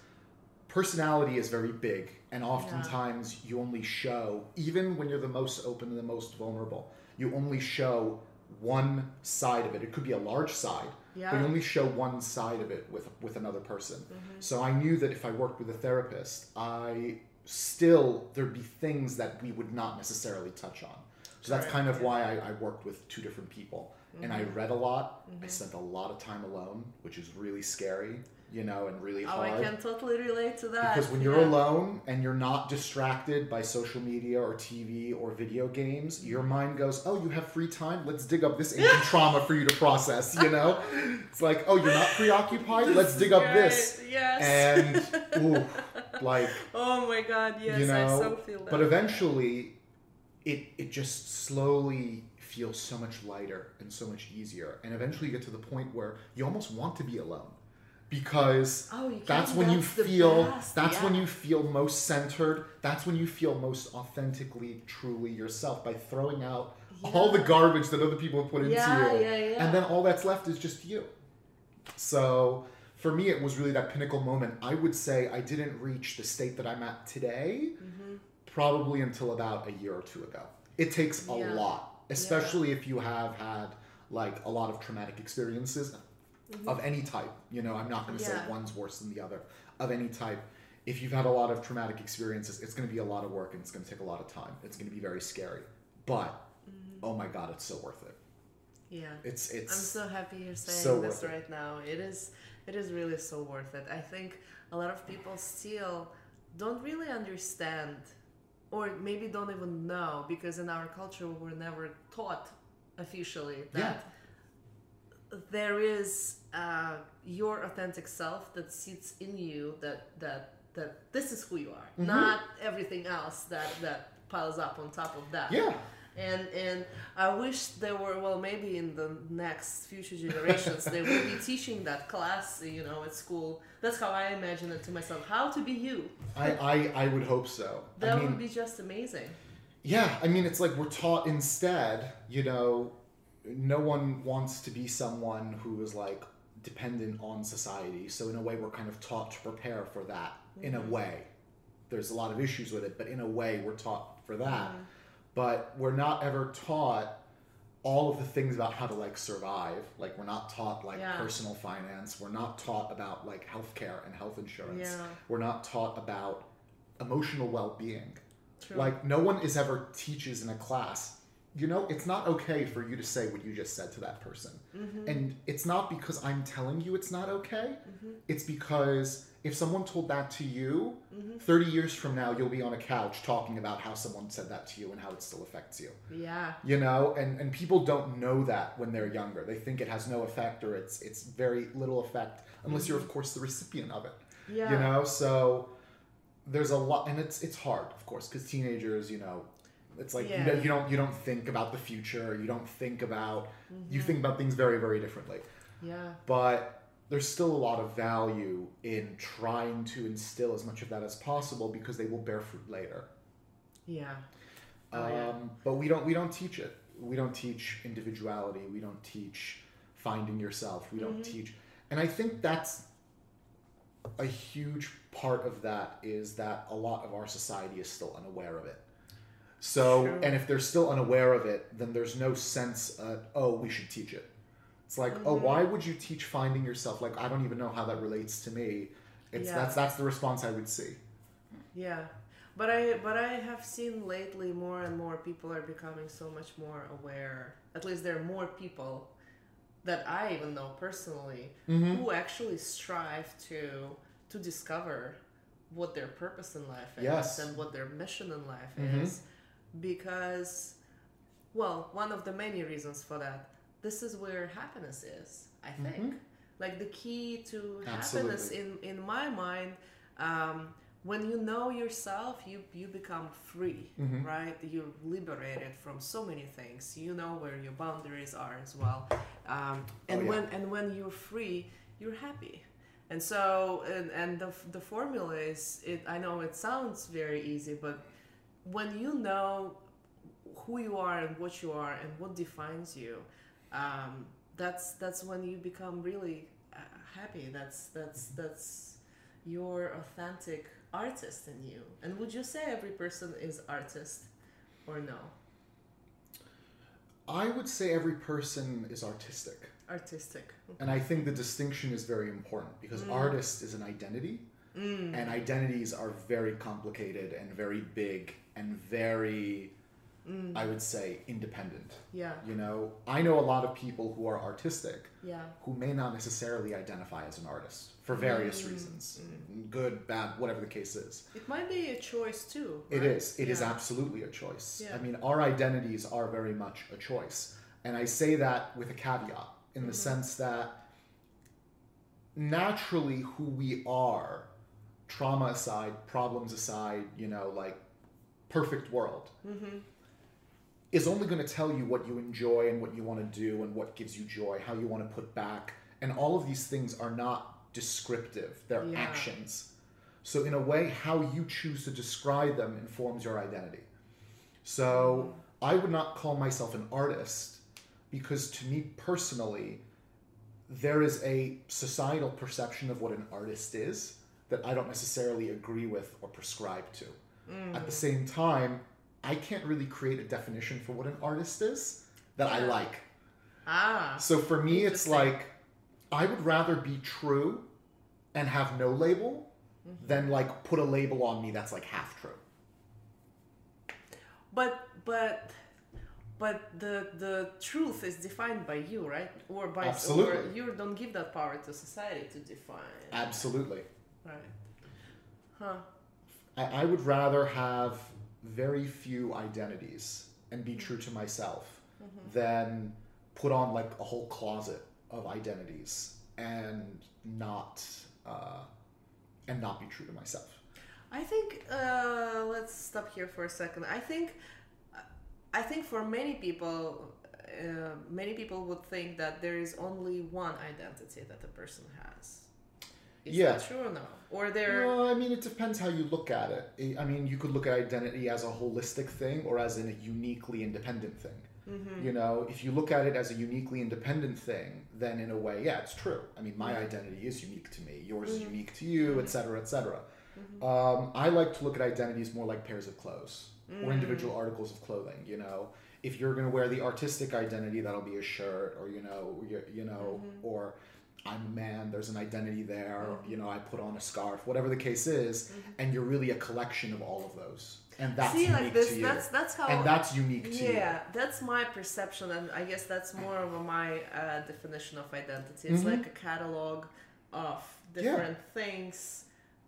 personality is very big, and oftentimes you only show, even when you're the most open and the most vulnerable, you only show one side of it. It could be a large side, but you only show one side of it with with another person. Mm-hmm. So I knew that if I worked with a therapist, I still there'd be things that we would not necessarily touch on. So that's Correct, kind of yeah. why I, I worked with two different people. And I Mm-hmm. read a lot. I spent a lot of time alone, which is really scary, you know, and really Oh, hard. I can totally relate to that. Because when you're yeah. alone and you're not distracted by social media or TV or video games, your mind goes, "Oh, you have free time. Let's dig up this <laughs> ancient trauma for you to process." You know, it's like, "Oh, you're not preoccupied. Let's dig up this." Yes. And <laughs> ooh, like oh my god, yes, you know, I so feel that. but eventually, it it just slowly feels so much lighter and so much easier. And eventually you get to the point where you almost want to be alone. Because Oh, you that's when you That's the feel best, that's when you feel most centered. That's when you feel most authentically truly yourself by throwing out all the garbage that other people have put into Yeah, you. yeah, yeah. and then all that's left is just you. So for me it was really that pinnacle moment i would say i didn't reach the state that i'm at today Mm-hmm. probably until about a year or two ago it takes a Yeah. lot especially if you have had like a lot of traumatic experiences of any type you know i'm not going to Mm-hmm. Yeah. say one's worse than the other of any type if you've had a lot of traumatic experiences it's going to be a lot of work and it's going to take a lot of time it's going to be very scary but Mm-hmm. oh my god it's so worth it Yeah. it's it's I'm so happy you're saying so this right now. It is it is really so worth it. I think a lot of people still don't really understand or maybe don't even know because in our culture we were never taught officially that there is uh, your authentic self that sits in you that that that this is who you are Mhm. not everything else that that piles up on top of that yeah and and I wish there were well maybe in the next future generations they will be teaching that class you know at school. That's how I imagine it to myself. How to be you. I, I, I would hope so. That I mean, would be just amazing. yeah, I mean, it's like we're taught instead, you know, no one wants to be someone who is like dependent on society. So, in a way, we're kind of taught to prepare for that, in a mm-hmm. way. There's a lot of issues with it, but in a way, we're taught for that. Mm-hmm. But we're not ever taught all of the things about how to like survive. Like, we're not taught like Yeah. personal finance. We're not taught about like healthcare and health insurance. Yeah. We're not taught about emotional well-being. True. Like no one is ever teaches in a class. You know, it's not okay for you to say what you just said to that person. Mm-hmm. And it's not because I'm telling you it's not okay. It's because if someone told that to you, Mm-hmm. 30 years from now you'll be on a couch talking about how someone said that to you and how it still affects you. yeah. You know, and and people don't know that when they're younger. They think it has no effect or it's it's very little effect unless you're of course the recipient of it Yeah. you know so there's a lot and it's it's hard of course because teenagers you know it's like you, Yeah. don't, you don't you don't think about the future you don't think about you Mm-hmm. think about things very very differently Yeah. but there's still a lot of value in trying to instill as much of that as possible because they will bear fruit later Yeah. Oh, um, yeah. but we don't we don't teach it we don't teach individuality we don't teach finding yourself we don't Mhm. teach and i think that's a huge part of that is that a lot of our society is still unaware of it so True. and if they're still unaware of it then there's no sense of oh we should teach it it's like oh Mhm. why would you teach finding yourself like i don't even know how that relates to me it's Yeah. that's that's the response i would see Yeah. But I but I have seen lately more and more people are becoming so much more aware. At least there are more people that I even know personally mm-hmm. who actually strive to to discover what their purpose in life is Yes. and what their mission in life Mhm. is because well one of the many reasons for that. This is where happiness is i think. Mhm. like the key to happiness in in my mind um, when you know yourself you you become free Mhm. right? You're liberated from so many things. You know where your boundaries are as well. Um, and Oh, yeah. when and when you're free you're happy. And so and, and the, the formula is it i know it sounds very easy but when you know who you are and what you are and what defines you um, that's that's when you become really uh, happy. That's that's that's your authentic artist in you. And would you say every person is artist or no? I would say every person is artistic. Artistic. And I think the distinction is very important because Mm. artist is an identity, and identities are very complicated and very big and very, Mm. I would say, independent. yeah You know, I know a lot of people who are artistic yeah who may not necessarily identify as an artist for various Mm. reasons good, bad, whatever the case is. it might be a choice too It right? is. It is Yeah. absolutely a choice. Yeah. I mean, our identities are very much a choice. And I say that with a caveat in the Mhm. sense that naturally who we are, trauma aside, problems aside, you know, like perfect world, mm-hmm. is only going to tell you what you enjoy and what you want to do and what gives you joy, how you want to put back. And all of these things are not descriptive, they're Yeah. actions. So, in a way, how you choose to describe them informs your identity. So, I would not call myself an artist because to me personally, there is a societal perception of what an artist is that I don't necessarily agree with or prescribe to. At the same time, I can't really create a definition for what an artist is that I like. Ah. So for me, it's like I would rather be true and have no label Mm-hmm. than like put a label on me that's like half true. But but but the the truth is defined by you, right? Or by Absolutely. or you don't give that power to society to define. Absolutely. Right. Huh. I, I would rather have very few identities and be true to myself Mm-hmm. than put on like a whole closet of identities and not uh, and not be true to myself. I think uh, let's stop here for a second. I think I think for many people, uh, many people would think that there is only one identity that a person has. Is Yeah. that true or no? Or there? Well, I mean, it depends how you look at it. I- mean, you could look at identity as a holistic thing or as in a uniquely independent thing. Mm-hmm. You know, if you look at it as a uniquely independent thing, then in a way, yeah, it's true. I mean, my identity is unique to me. Yours is mm-hmm. unique to you, mm-hmm. etc., cetera, et cetera. Mm-hmm. Um, I like to look at identities more like pairs of clothes or mm. individual articles of clothing. You know, if you're going to wear the artistic identity, that'll be a shirt, or you know, you, you know, or I'm a man. There's an identity there. You know, I put on a scarf. Whatever the case is, and you're really a collection of all of those, and that's See, unique like this. to you. That's that's how. and that's unique to you. yeah, that's my perception, and I guess that's more of a, my uh, definition of identity. It's Mhm. like a catalog of different things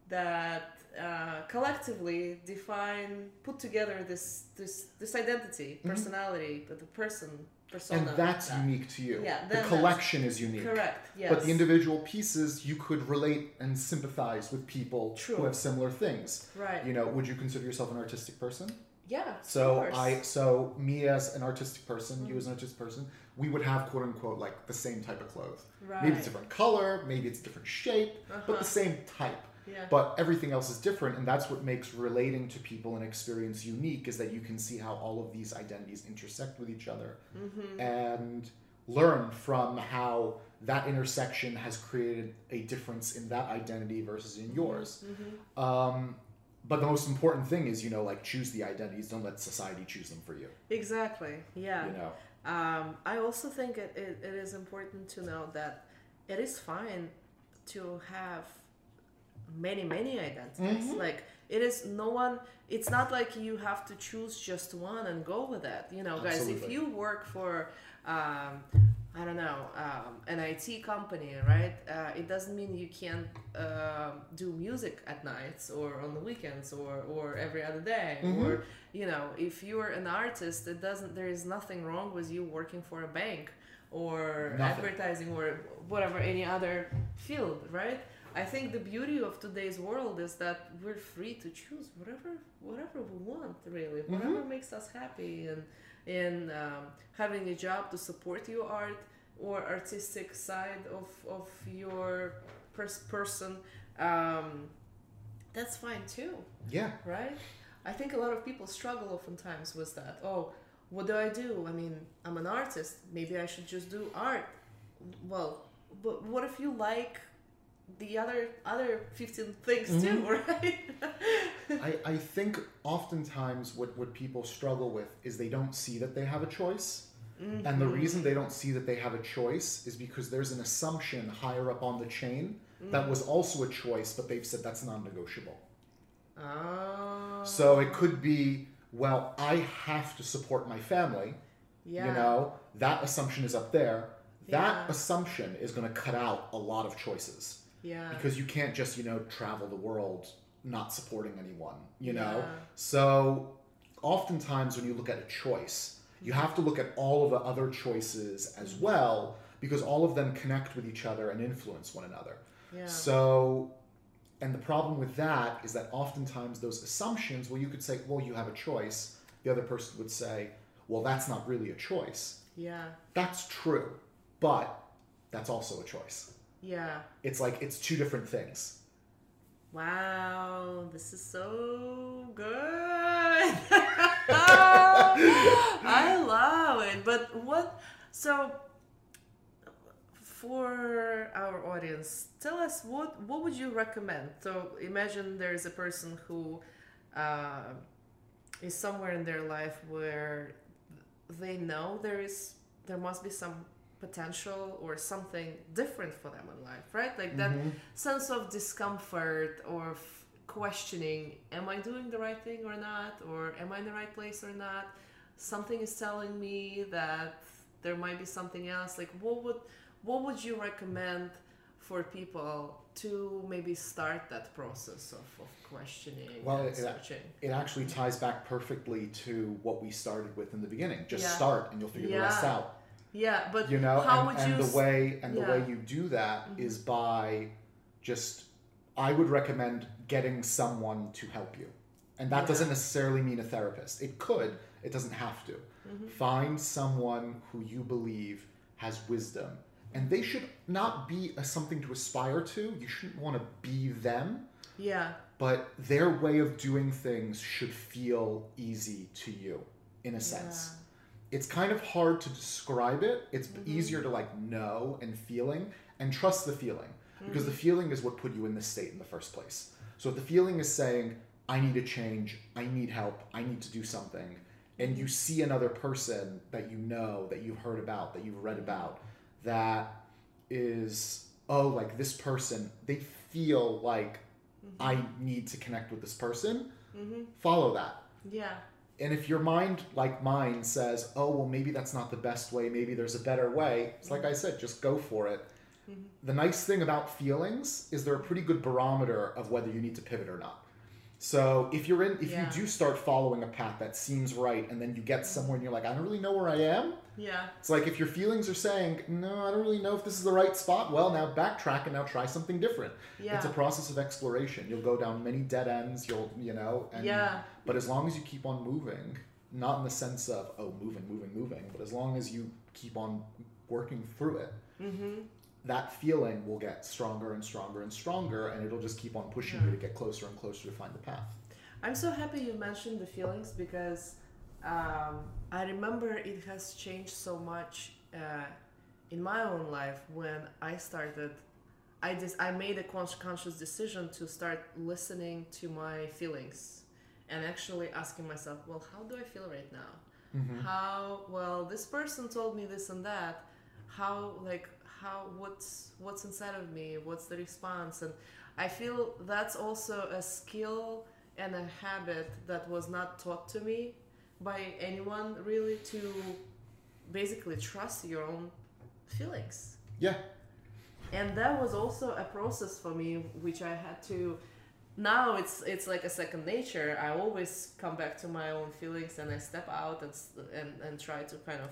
that uh, collectively define, put together this this this identity, Mhm. personality, the the person persona. and that's that. unique to you. Yeah, the collection is unique. Correct. Yes. But the individual pieces, you could relate and sympathize with people True. who have similar things. Right. You know, would you consider yourself an artistic person? yeah. So. I, so me as an artistic person, you as an artistic person, we would have quote unquote like the same type of clothes. Right. Maybe it's a different color, maybe it's a different shape, but Uh-huh. the same type. Yeah. But everything else is different, and that's what makes relating to people and experience unique. Is that you can see how all of these identities intersect with each other, Mm-hmm. and learn from how that intersection has created a difference in that identity versus in yours. Mm-hmm. Um, but the most important thing is, you know, like choose the identities. Don't let society choose them for you. Exactly. Yeah. You know. Um, I also think it, it, it is important to know that it is fine to have many, many identities. Mhm. Like, it is no one, it's not like you have to choose just one and go with it. You know, guys, if you work for, um, I don't know, um, an IT company, right? Uh, it doesn't mean you can't uh, do music at nights or on the weekends or, or every other day. Mhm. Or, you know, if you're an artist, it doesn't, there is nothing wrong with you working for a bank or Nothing. advertising or whatever, any other field, right? I think the beauty of today's world is that we're free to choose whatever whatever we want, really, whatever makes us happy, and in um, having a job to support your art or artistic side of of your pers- person. Um, that's fine too, Yeah. right? I think a lot of people struggle oftentimes with that. Oh, what do I do? I mean, I'm an artist. Maybe I should just do art. Well, but what if you like the other other 15 things too, mm-hmm. right? <laughs> I, I think oftentimes what, what people struggle with is they don't see that they have a choice. And the mm-hmm. reason they don't see that they have a choice is because there's an assumption higher up on the chain that was mm. also a choice, but they've said that's non negotiable. oh. So it could be, well, I have to support my family. yeah. You know, that assumption is up there. That Yeah. assumption is going to cut out a lot of choices Yeah. because you can't just, you know, travel the world not supporting anyone, you know? Yeah. So oftentimes when you look at a choice, you have to look at all of the other choices as Mm-hmm. well because all of them connect with each other and influence one another. Yeah. So, and the problem with that is that oftentimes those assumptions, well, you could say, well, you have a choice. The other person would say, well, that's not really a choice. Yeah. That's true, but that's also a choice. Yeah. It's like it's two different things. Wow, this is so good. <laughs> I love it. But what so for our audience, tell us what what would you recommend? So imagine there is a person who uh, is somewhere in their life where they know there is there must be some potential or something different for them in life, right? Like that Mhm. sense of discomfort or f- questioning am I doing the right thing or not? Or am I in the right place or not? Something is telling me that there might be something else. Like, what would what would you recommend for people to maybe start that process of, of questioning Well, and it- searching? It actually ties back perfectly to what we started with in the beginning. Just Yeah. start and you'll figure the rest out. Yeah, but You know, how and, would and you the way and the way yeah. Mm-hmm. you do that is by just I would recommend getting someone to help you. And that Yeah. doesn't necessarily mean a therapist. It could, it doesn't have to. Mm-hmm. Find someone who you believe has wisdom. And they should not be a, something to aspire to. You shouldn't want to be them, yeah, but their way of doing things should feel easy to you in a sense. It's kind of hard to describe it. It's mm-hmm. easier to like know and feeling and trust the feeling because the mm-hmm. feeling is what put you in this state in the first place. So if the feeling is saying, I need a change, I need help, I need to do something, and you mm-hmm. see another person that you know, that you've heard about, that you've read about, that is, oh, like this person, they feel like I need to connect with this person, follow that. yeah, And if your mind, like mine, says, oh, well, maybe that's not the best way, maybe there's a better way, it's like I mm-hmm. said, just go for it. Mm-hmm. The nice thing about feelings is they're a pretty good barometer of whether you need to pivot or not. So if you're in, if Yeah. you do start following a path that seems right, and then you get somewhere and you're like, I don't really know where I am. Yeah, It's like if your feelings are saying, no, I don't really know if this is the right spot. Well, now backtrack and now try something different. yeah. It's a process of exploration. You'll go down many dead ends. You'll, you know, and Yeah. but as long as you keep on moving, not in the sense of oh, moving, moving, moving, but as long as you keep on working through it, mm-hmm. that feeling will get stronger and stronger and stronger, and it'll just keep on pushing you to get closer and closer to find the path. I'm so happy you mentioned the feelings because um, I remember it has changed so much uh, in my own life when I started. I just I made a conscious decision to start listening to my feelings and actually asking myself, well, how do I feel right now? How well this person told me this and that. How like how what's what's inside of me? What's the response? And I feel that's also a skill and a habit that was not taught to me by anyone really to basically trust your own feelings. Yeah, and that was also a process for me which i had to now it's it's like a second nature. I always come back to my own feelings and i step out and and, and try to kind of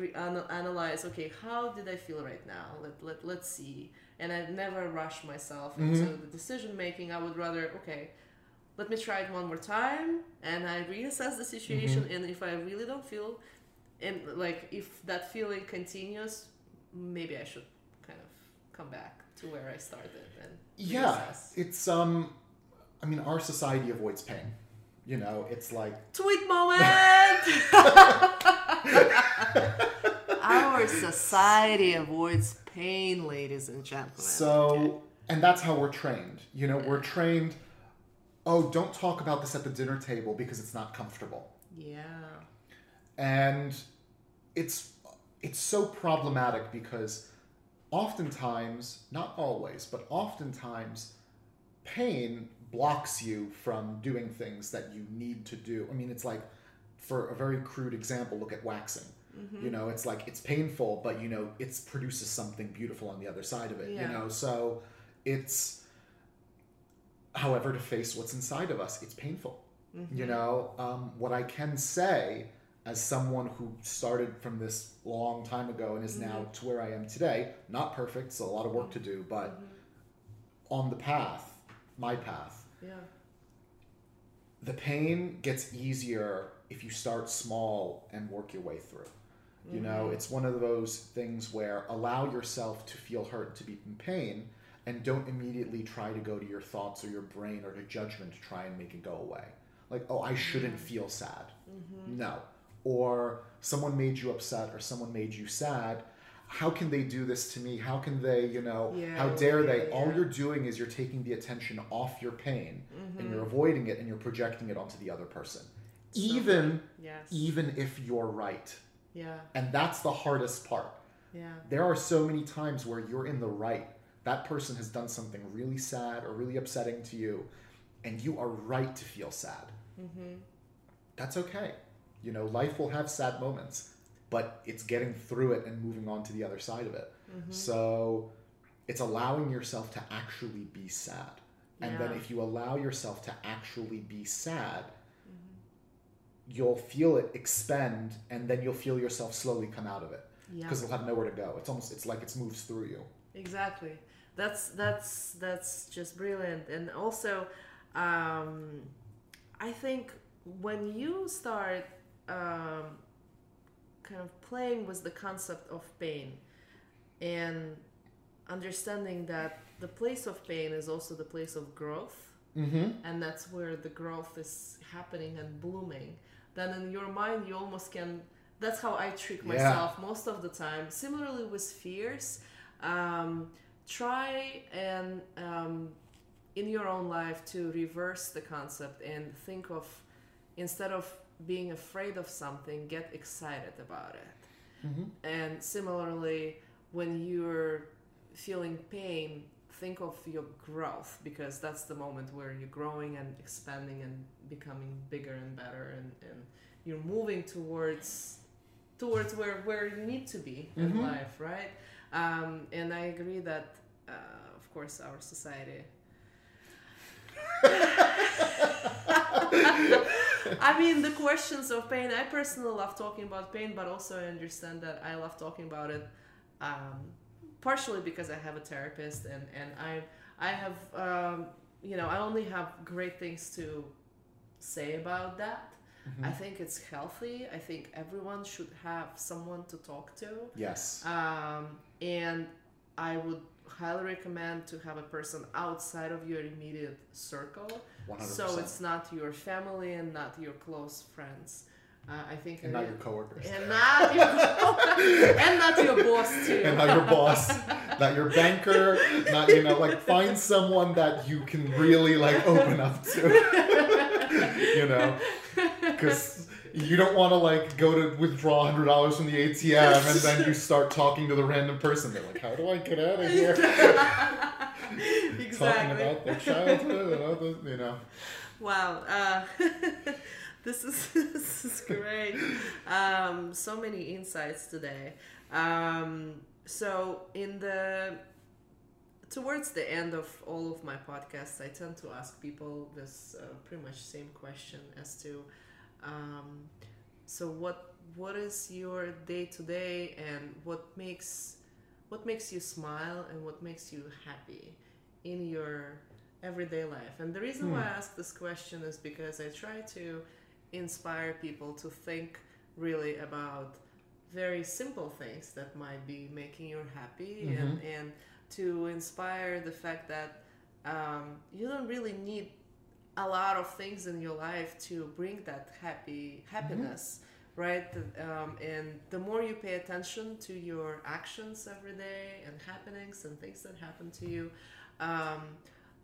re- analyze okay how did i feel right now? Let, let, let's see. And i never rush myself mm-hmm. into the decision making i would rather okay let me try it one more time and i reassess the situation and if i really don't feel and like if that feeling continues maybe i should kind of come back to where i started and yeah. reassess. It's um, I mean, our society avoids pain. You know, it's like <laughs> tweet moment <laughs> our society avoids pain ladies and gentlemen So, and that's how we're trained. You know, we're trained, oh, don't talk about this at the dinner table because it's not comfortable. yeah And it's it's so problematic because oftentimes, not always, but oftentimes pain blocks you from doing things that you need to do. I mean, it's like for a very crude example, look at waxing. Mm-hmm. You know, it's like it's painful, but you know, it produces something beautiful on the other side of it. Yeah. You know, so it's however to face what's inside of us, it's painful. You know, um, what I can say as someone who started from this long time ago and is now to where I am today, not perfect, so a lot of work to do, but on the path, my path, yeah the pain gets easier if you start small and work your way through. You know, Mm-hmm. it's one of those things where allow yourself to feel hurt, to be in pain, and don't immediately try to go to your thoughts or your brain or to judgment to try and make it go away. Like, oh, I shouldn't feel sad. Mm-hmm. No. Or someone made you upset or someone made you sad. How can they do this to me? How can they, you know, Yeah, how dare they? yeah, All you're doing is you're taking the attention off your pain and Mm-hmm. you're avoiding it and you're projecting it onto the other person. Even Yes. even if you're right. Yeah. And that's the hardest part. Yeah. There are so many times where you're in the right. That person has done something really sad or really upsetting to you, and you are right to feel sad. Mm-hmm. That's okay. You know, life will have sad moments, but it's getting through it and moving on to the other side of it. Mm-hmm. So it's allowing yourself to actually be sad. And then if you allow yourself to actually be sad, Mm-hmm. you'll feel it expend and then you'll feel yourself slowly come out of it Yeah. because it'll have nowhere to go. It's almost it's like it moves through you. Exactly. That's that's that's just brilliant. And also, um, I think when you start um, kind of playing with the concept of pain and understanding that the place of pain is also the place of growth Mm-hmm. and that's where the growth is happening and blooming then in your mind you almost can that's how i trick Yeah. myself most of the time similarly with fears um, try and um, in your own life to reverse the concept and think of instead of being afraid of something get excited about it Mm-hmm. and similarly, when you're feeling pain, think of your growth because that's the moment where you're growing and expanding and becoming bigger and better and, and you're moving towards towards where, where you need to be in Mhm. life, right? Um, and I agree that, uh, of course, our society. <laughs> I mean, the questions of pain. I personally love talking about pain, but also I understand that I love talking about it, um, partially because I have a therapist and and I I have um, you know I only have great things to say about that. Mm-hmm. I think it's healthy. I think everyone should have someone to talk to. Yes. Um, and I would highly recommend to have a person outside of your immediate circle. 100%. So it's not your family and not your close friends. Uh, I think And not your coworkers. and not your <laughs> and not your boss too. and not your boss, not your banker, not you know, like find someone that you can really like open up to. <laughs> you know, because you don't want to like go to withdraw hundred dollars from the ATM and then you <laughs> start talking to the random person. They're like, "How do I get out of here?" exactly. <laughs> Talking about their childhood and all this, you know. Wow. Uh, <laughs> this is this is great. Um, so many insights today. Um, so in the towards the end of all of my podcasts, I tend to ask people this uh, pretty much same question as to um, so what what is your day to day and what makes what makes you smile and what makes you happy in your everyday life? And the reason why i ask this question is because i try to inspire people to think really about very simple things that might be making you happy and, and to inspire the fact that um, you don't really need a lot of things in your life to bring that happy happiness right um, and the more you pay attention to your actions every day and happenings and things that happen to you um,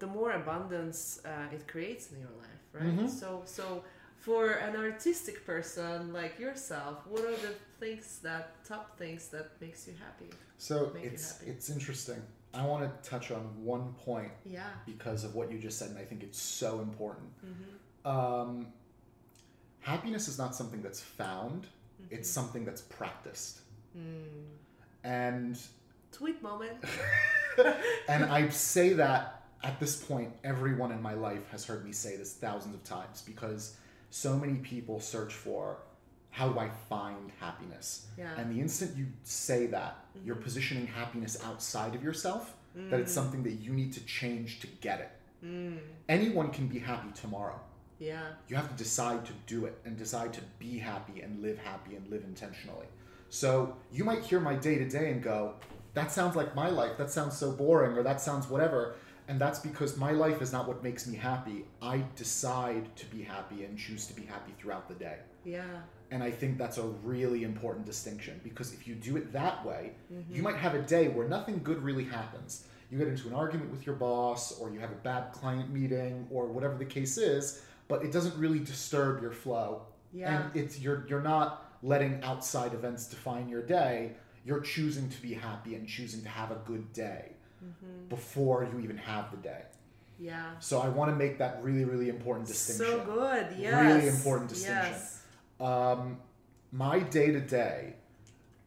the more abundance uh, it creates in your life right Mhm. so so for an artistic person like yourself what are the things that top things that makes you happy So it's happy. it's interesting. I want to touch on one point yeah because of what you just said, and I think it's so important. mm-hmm. Um, happiness is not something that's found; it's Mm-hmm. something that's practiced. mm. And tweet moment <laughs> <laughs> and I say that at this point, everyone in my life has heard me say this thousands of times because so many people search for how do I find happiness? Yeah. And the instant you say that, you're Mm-hmm. positioning happiness outside of yourself, that it's something that you need to change to get it. Mm. Anyone can be happy tomorrow. Yeah. You have to decide to do it and decide to be happy and live happy and live intentionally. So you might hear my day to day and go, that sounds like my life. That sounds so boring, or that sounds whatever. And that's because my life is not what makes me happy. I decide to be happy and choose to be happy throughout the day. Yeah. And I think that's a really important distinction because if you do it that way, mm-hmm. you might have a day where nothing good really happens. You get into an argument with your boss, or you have a bad client meeting, or whatever the case is, but it doesn't really disturb your flow. Yeah. And it's you're you're not letting outside events define your day. You're choosing to be happy and choosing to have a good day mm-hmm. before you even have the day. Yeah. So I want to make that really, really important distinction. So good. Yes. Really important distinction. Yes. Um, my day to day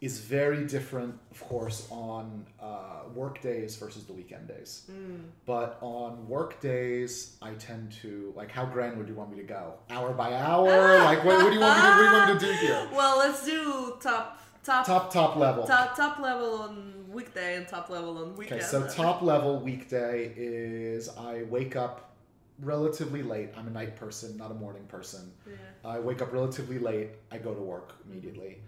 is very different, of course, on uh, work days versus the weekend days. Mm. But on work days, I tend to like. How granular do you want me to go? Hour by hour? <laughs> like, what, what, do you want me to? What do you want me to do here? <laughs> Well, let's do top top top top level. Top top level on weekday and top level on weekend. Okay, so top level weekday is I wake up relatively late. I'm a night person, not a morning person. Yeah. I wake up relatively late. I go to work immediately.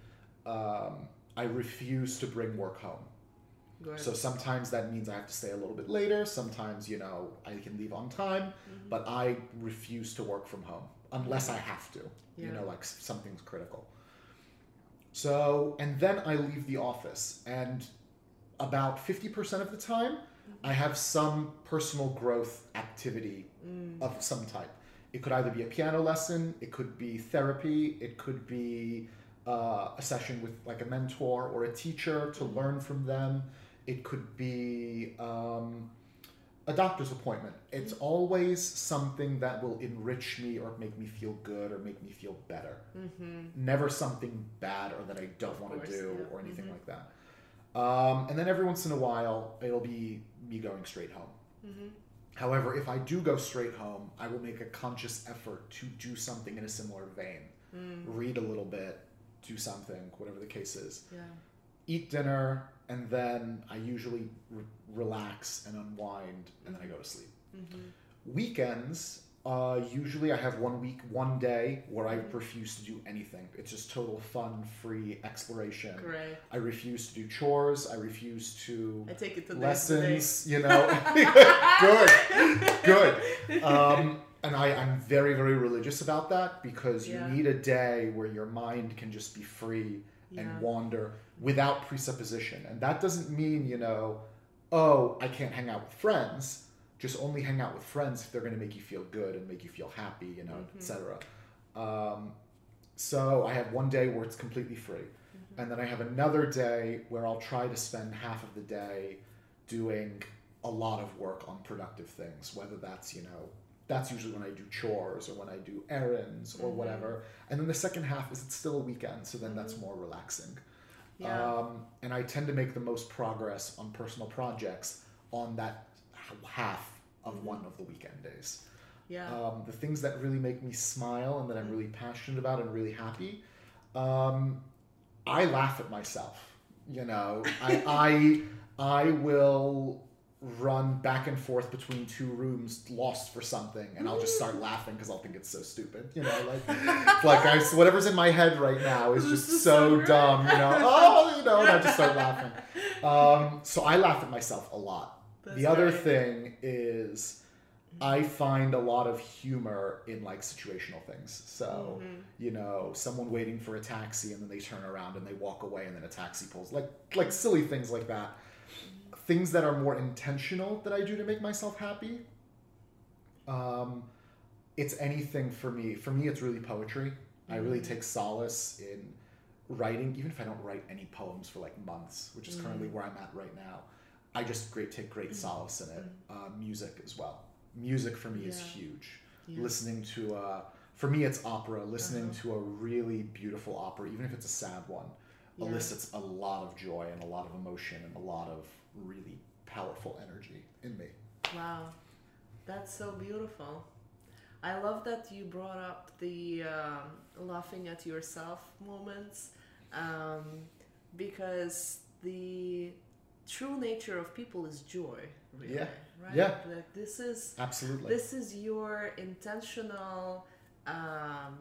Um, I refuse to bring work home. Good. So sometimes that means I have to stay a little bit later. Sometimes, you know, I can leave on time, mm-hmm. but I refuse to work from home unless I have to, yeah. you know, like something's critical. So, and then I leave the office, and about 50% of the time. I have some personal growth activity mm. of some type. It could either be a piano lesson, it could be therapy, it could be uh, a session with like a mentor or a teacher to mm-hmm. learn from them. It could be um, a doctor's appointment. It's mm-hmm. always something that will enrich me or make me feel good or make me feel better. Mm-hmm. Never something bad or that I don't want to do yeah. or anything mm-hmm. like that. Um, and then every once in a while, it'll be me going straight home. Mm-hmm. However, if I do go straight home, I will make a conscious effort to do something in a similar vein. Mm. Read a little bit, do something, whatever the case is. Yeah. Eat dinner, and then I usually re- relax and unwind, and then I go to sleep. Mm-hmm. Weekends, uh, usually I have one week, one day where I mm-hmm. refuse to do anything. It's just total fun, free exploration. Great. I refuse to do chores. I refuse to. I take it to lessons. You know, <laughs> good, good. Um, <laughs> and I, I'm very, very religious about that because you yeah. need a day where your mind can just be free yeah. and wander without presupposition. And that doesn't mean, you know, oh, I can't hang out with friends. Just only hang out with friends if they're going to make you feel good and make you feel happy, you know, mm-hmm. etc. Um, so I have one day where it's completely free. Mm-hmm. And then I have another day where I'll try to spend half of the day doing a lot of work on productive things, whether that's, you know, that's usually when I do chores or when I do errands or mm-hmm. whatever. And then the second half is it's still a weekend, so then mm-hmm. that's more relaxing. Yeah. Um, and I tend to make the most progress on personal projects on that half of mm-hmm. one of the weekend days. Yeah. Um, the things that really make me smile and that I'm really passionate about and really happy, um, I laugh at myself. You know, I, <laughs> I I will run back and forth between two rooms lost for something and I'll just start <laughs> laughing because I'll think it's so stupid you know like like I, <laughs> whatever's in my head right now is just is so, so dumb you know oh you know and I just start laughing um, so I laugh at myself a lot That's the other thing is I find a lot of humor in like situational things. So, mm-hmm. you know, someone waiting for a taxi and then they turn around and they walk away and then a taxi pulls like like silly things like that things that are more intentional that I do to make myself happy. Um, it's anything for me. For me, it's really poetry. Mm-hmm. I really mm. take solace in writing, even if I don't write any poems for like months, which is mm-hmm. currently where I'm at right now. I just great take great mm-hmm. solace in it. Mm. Uh, music as well. Music for me yeah. is huge. Yeah. Listening to, uh, for me, it's opera. Listening uh-huh. to a really beautiful opera, even if it's a sad one, yeah. elicits a lot of joy and a lot of emotion and a lot of really powerful energy in me. Wow, that's so beautiful. I love that you brought up the um, laughing at yourself moments um, because the true nature of people is joy. Really, yeah. Right. Yeah. Like this is absolutely. This is your intentional um,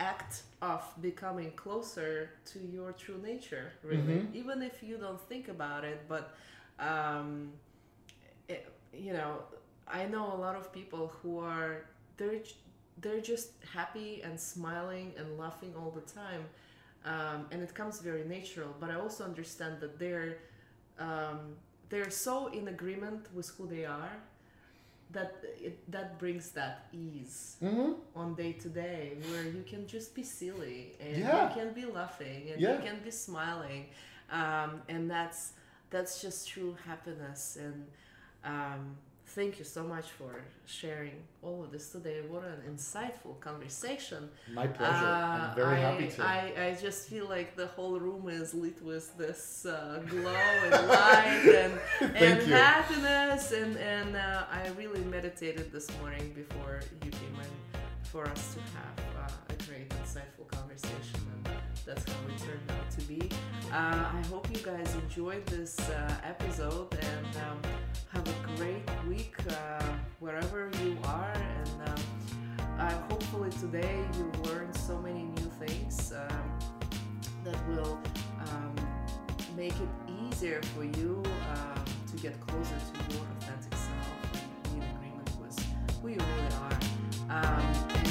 act of becoming closer to your true nature, really, Mhm. even if you don't think about it. But um, it, you know, I know a lot of people who are they're they're just happy and smiling and laughing all the time, um, and it comes very natural. But I also understand that they're um, they're so in agreement with who they are that it, that brings that ease Mm-hmm. on day to day where you can just be silly and Yeah. you can be laughing and Yeah. you can be smiling um, and that's that's just true happiness and um, thank you so much for sharing all of this today what an insightful conversation My pleasure. I'm uh, very I, happy to. I, I just feel like the whole room is lit with this uh, glow and light and, <laughs> and you. happiness. And, and uh, I really meditated this morning before you came in for us to have uh, a great, insightful conversation. And that's how it turned out to be. Uh, I hope you guys enjoyed this uh, episode and um, have a great week uh, wherever you are, and uh, hopefully today you learned so many new things uh, that will um, make it easier for you uh, to get closer to your authentic self and be in agreement with who you really are. Um,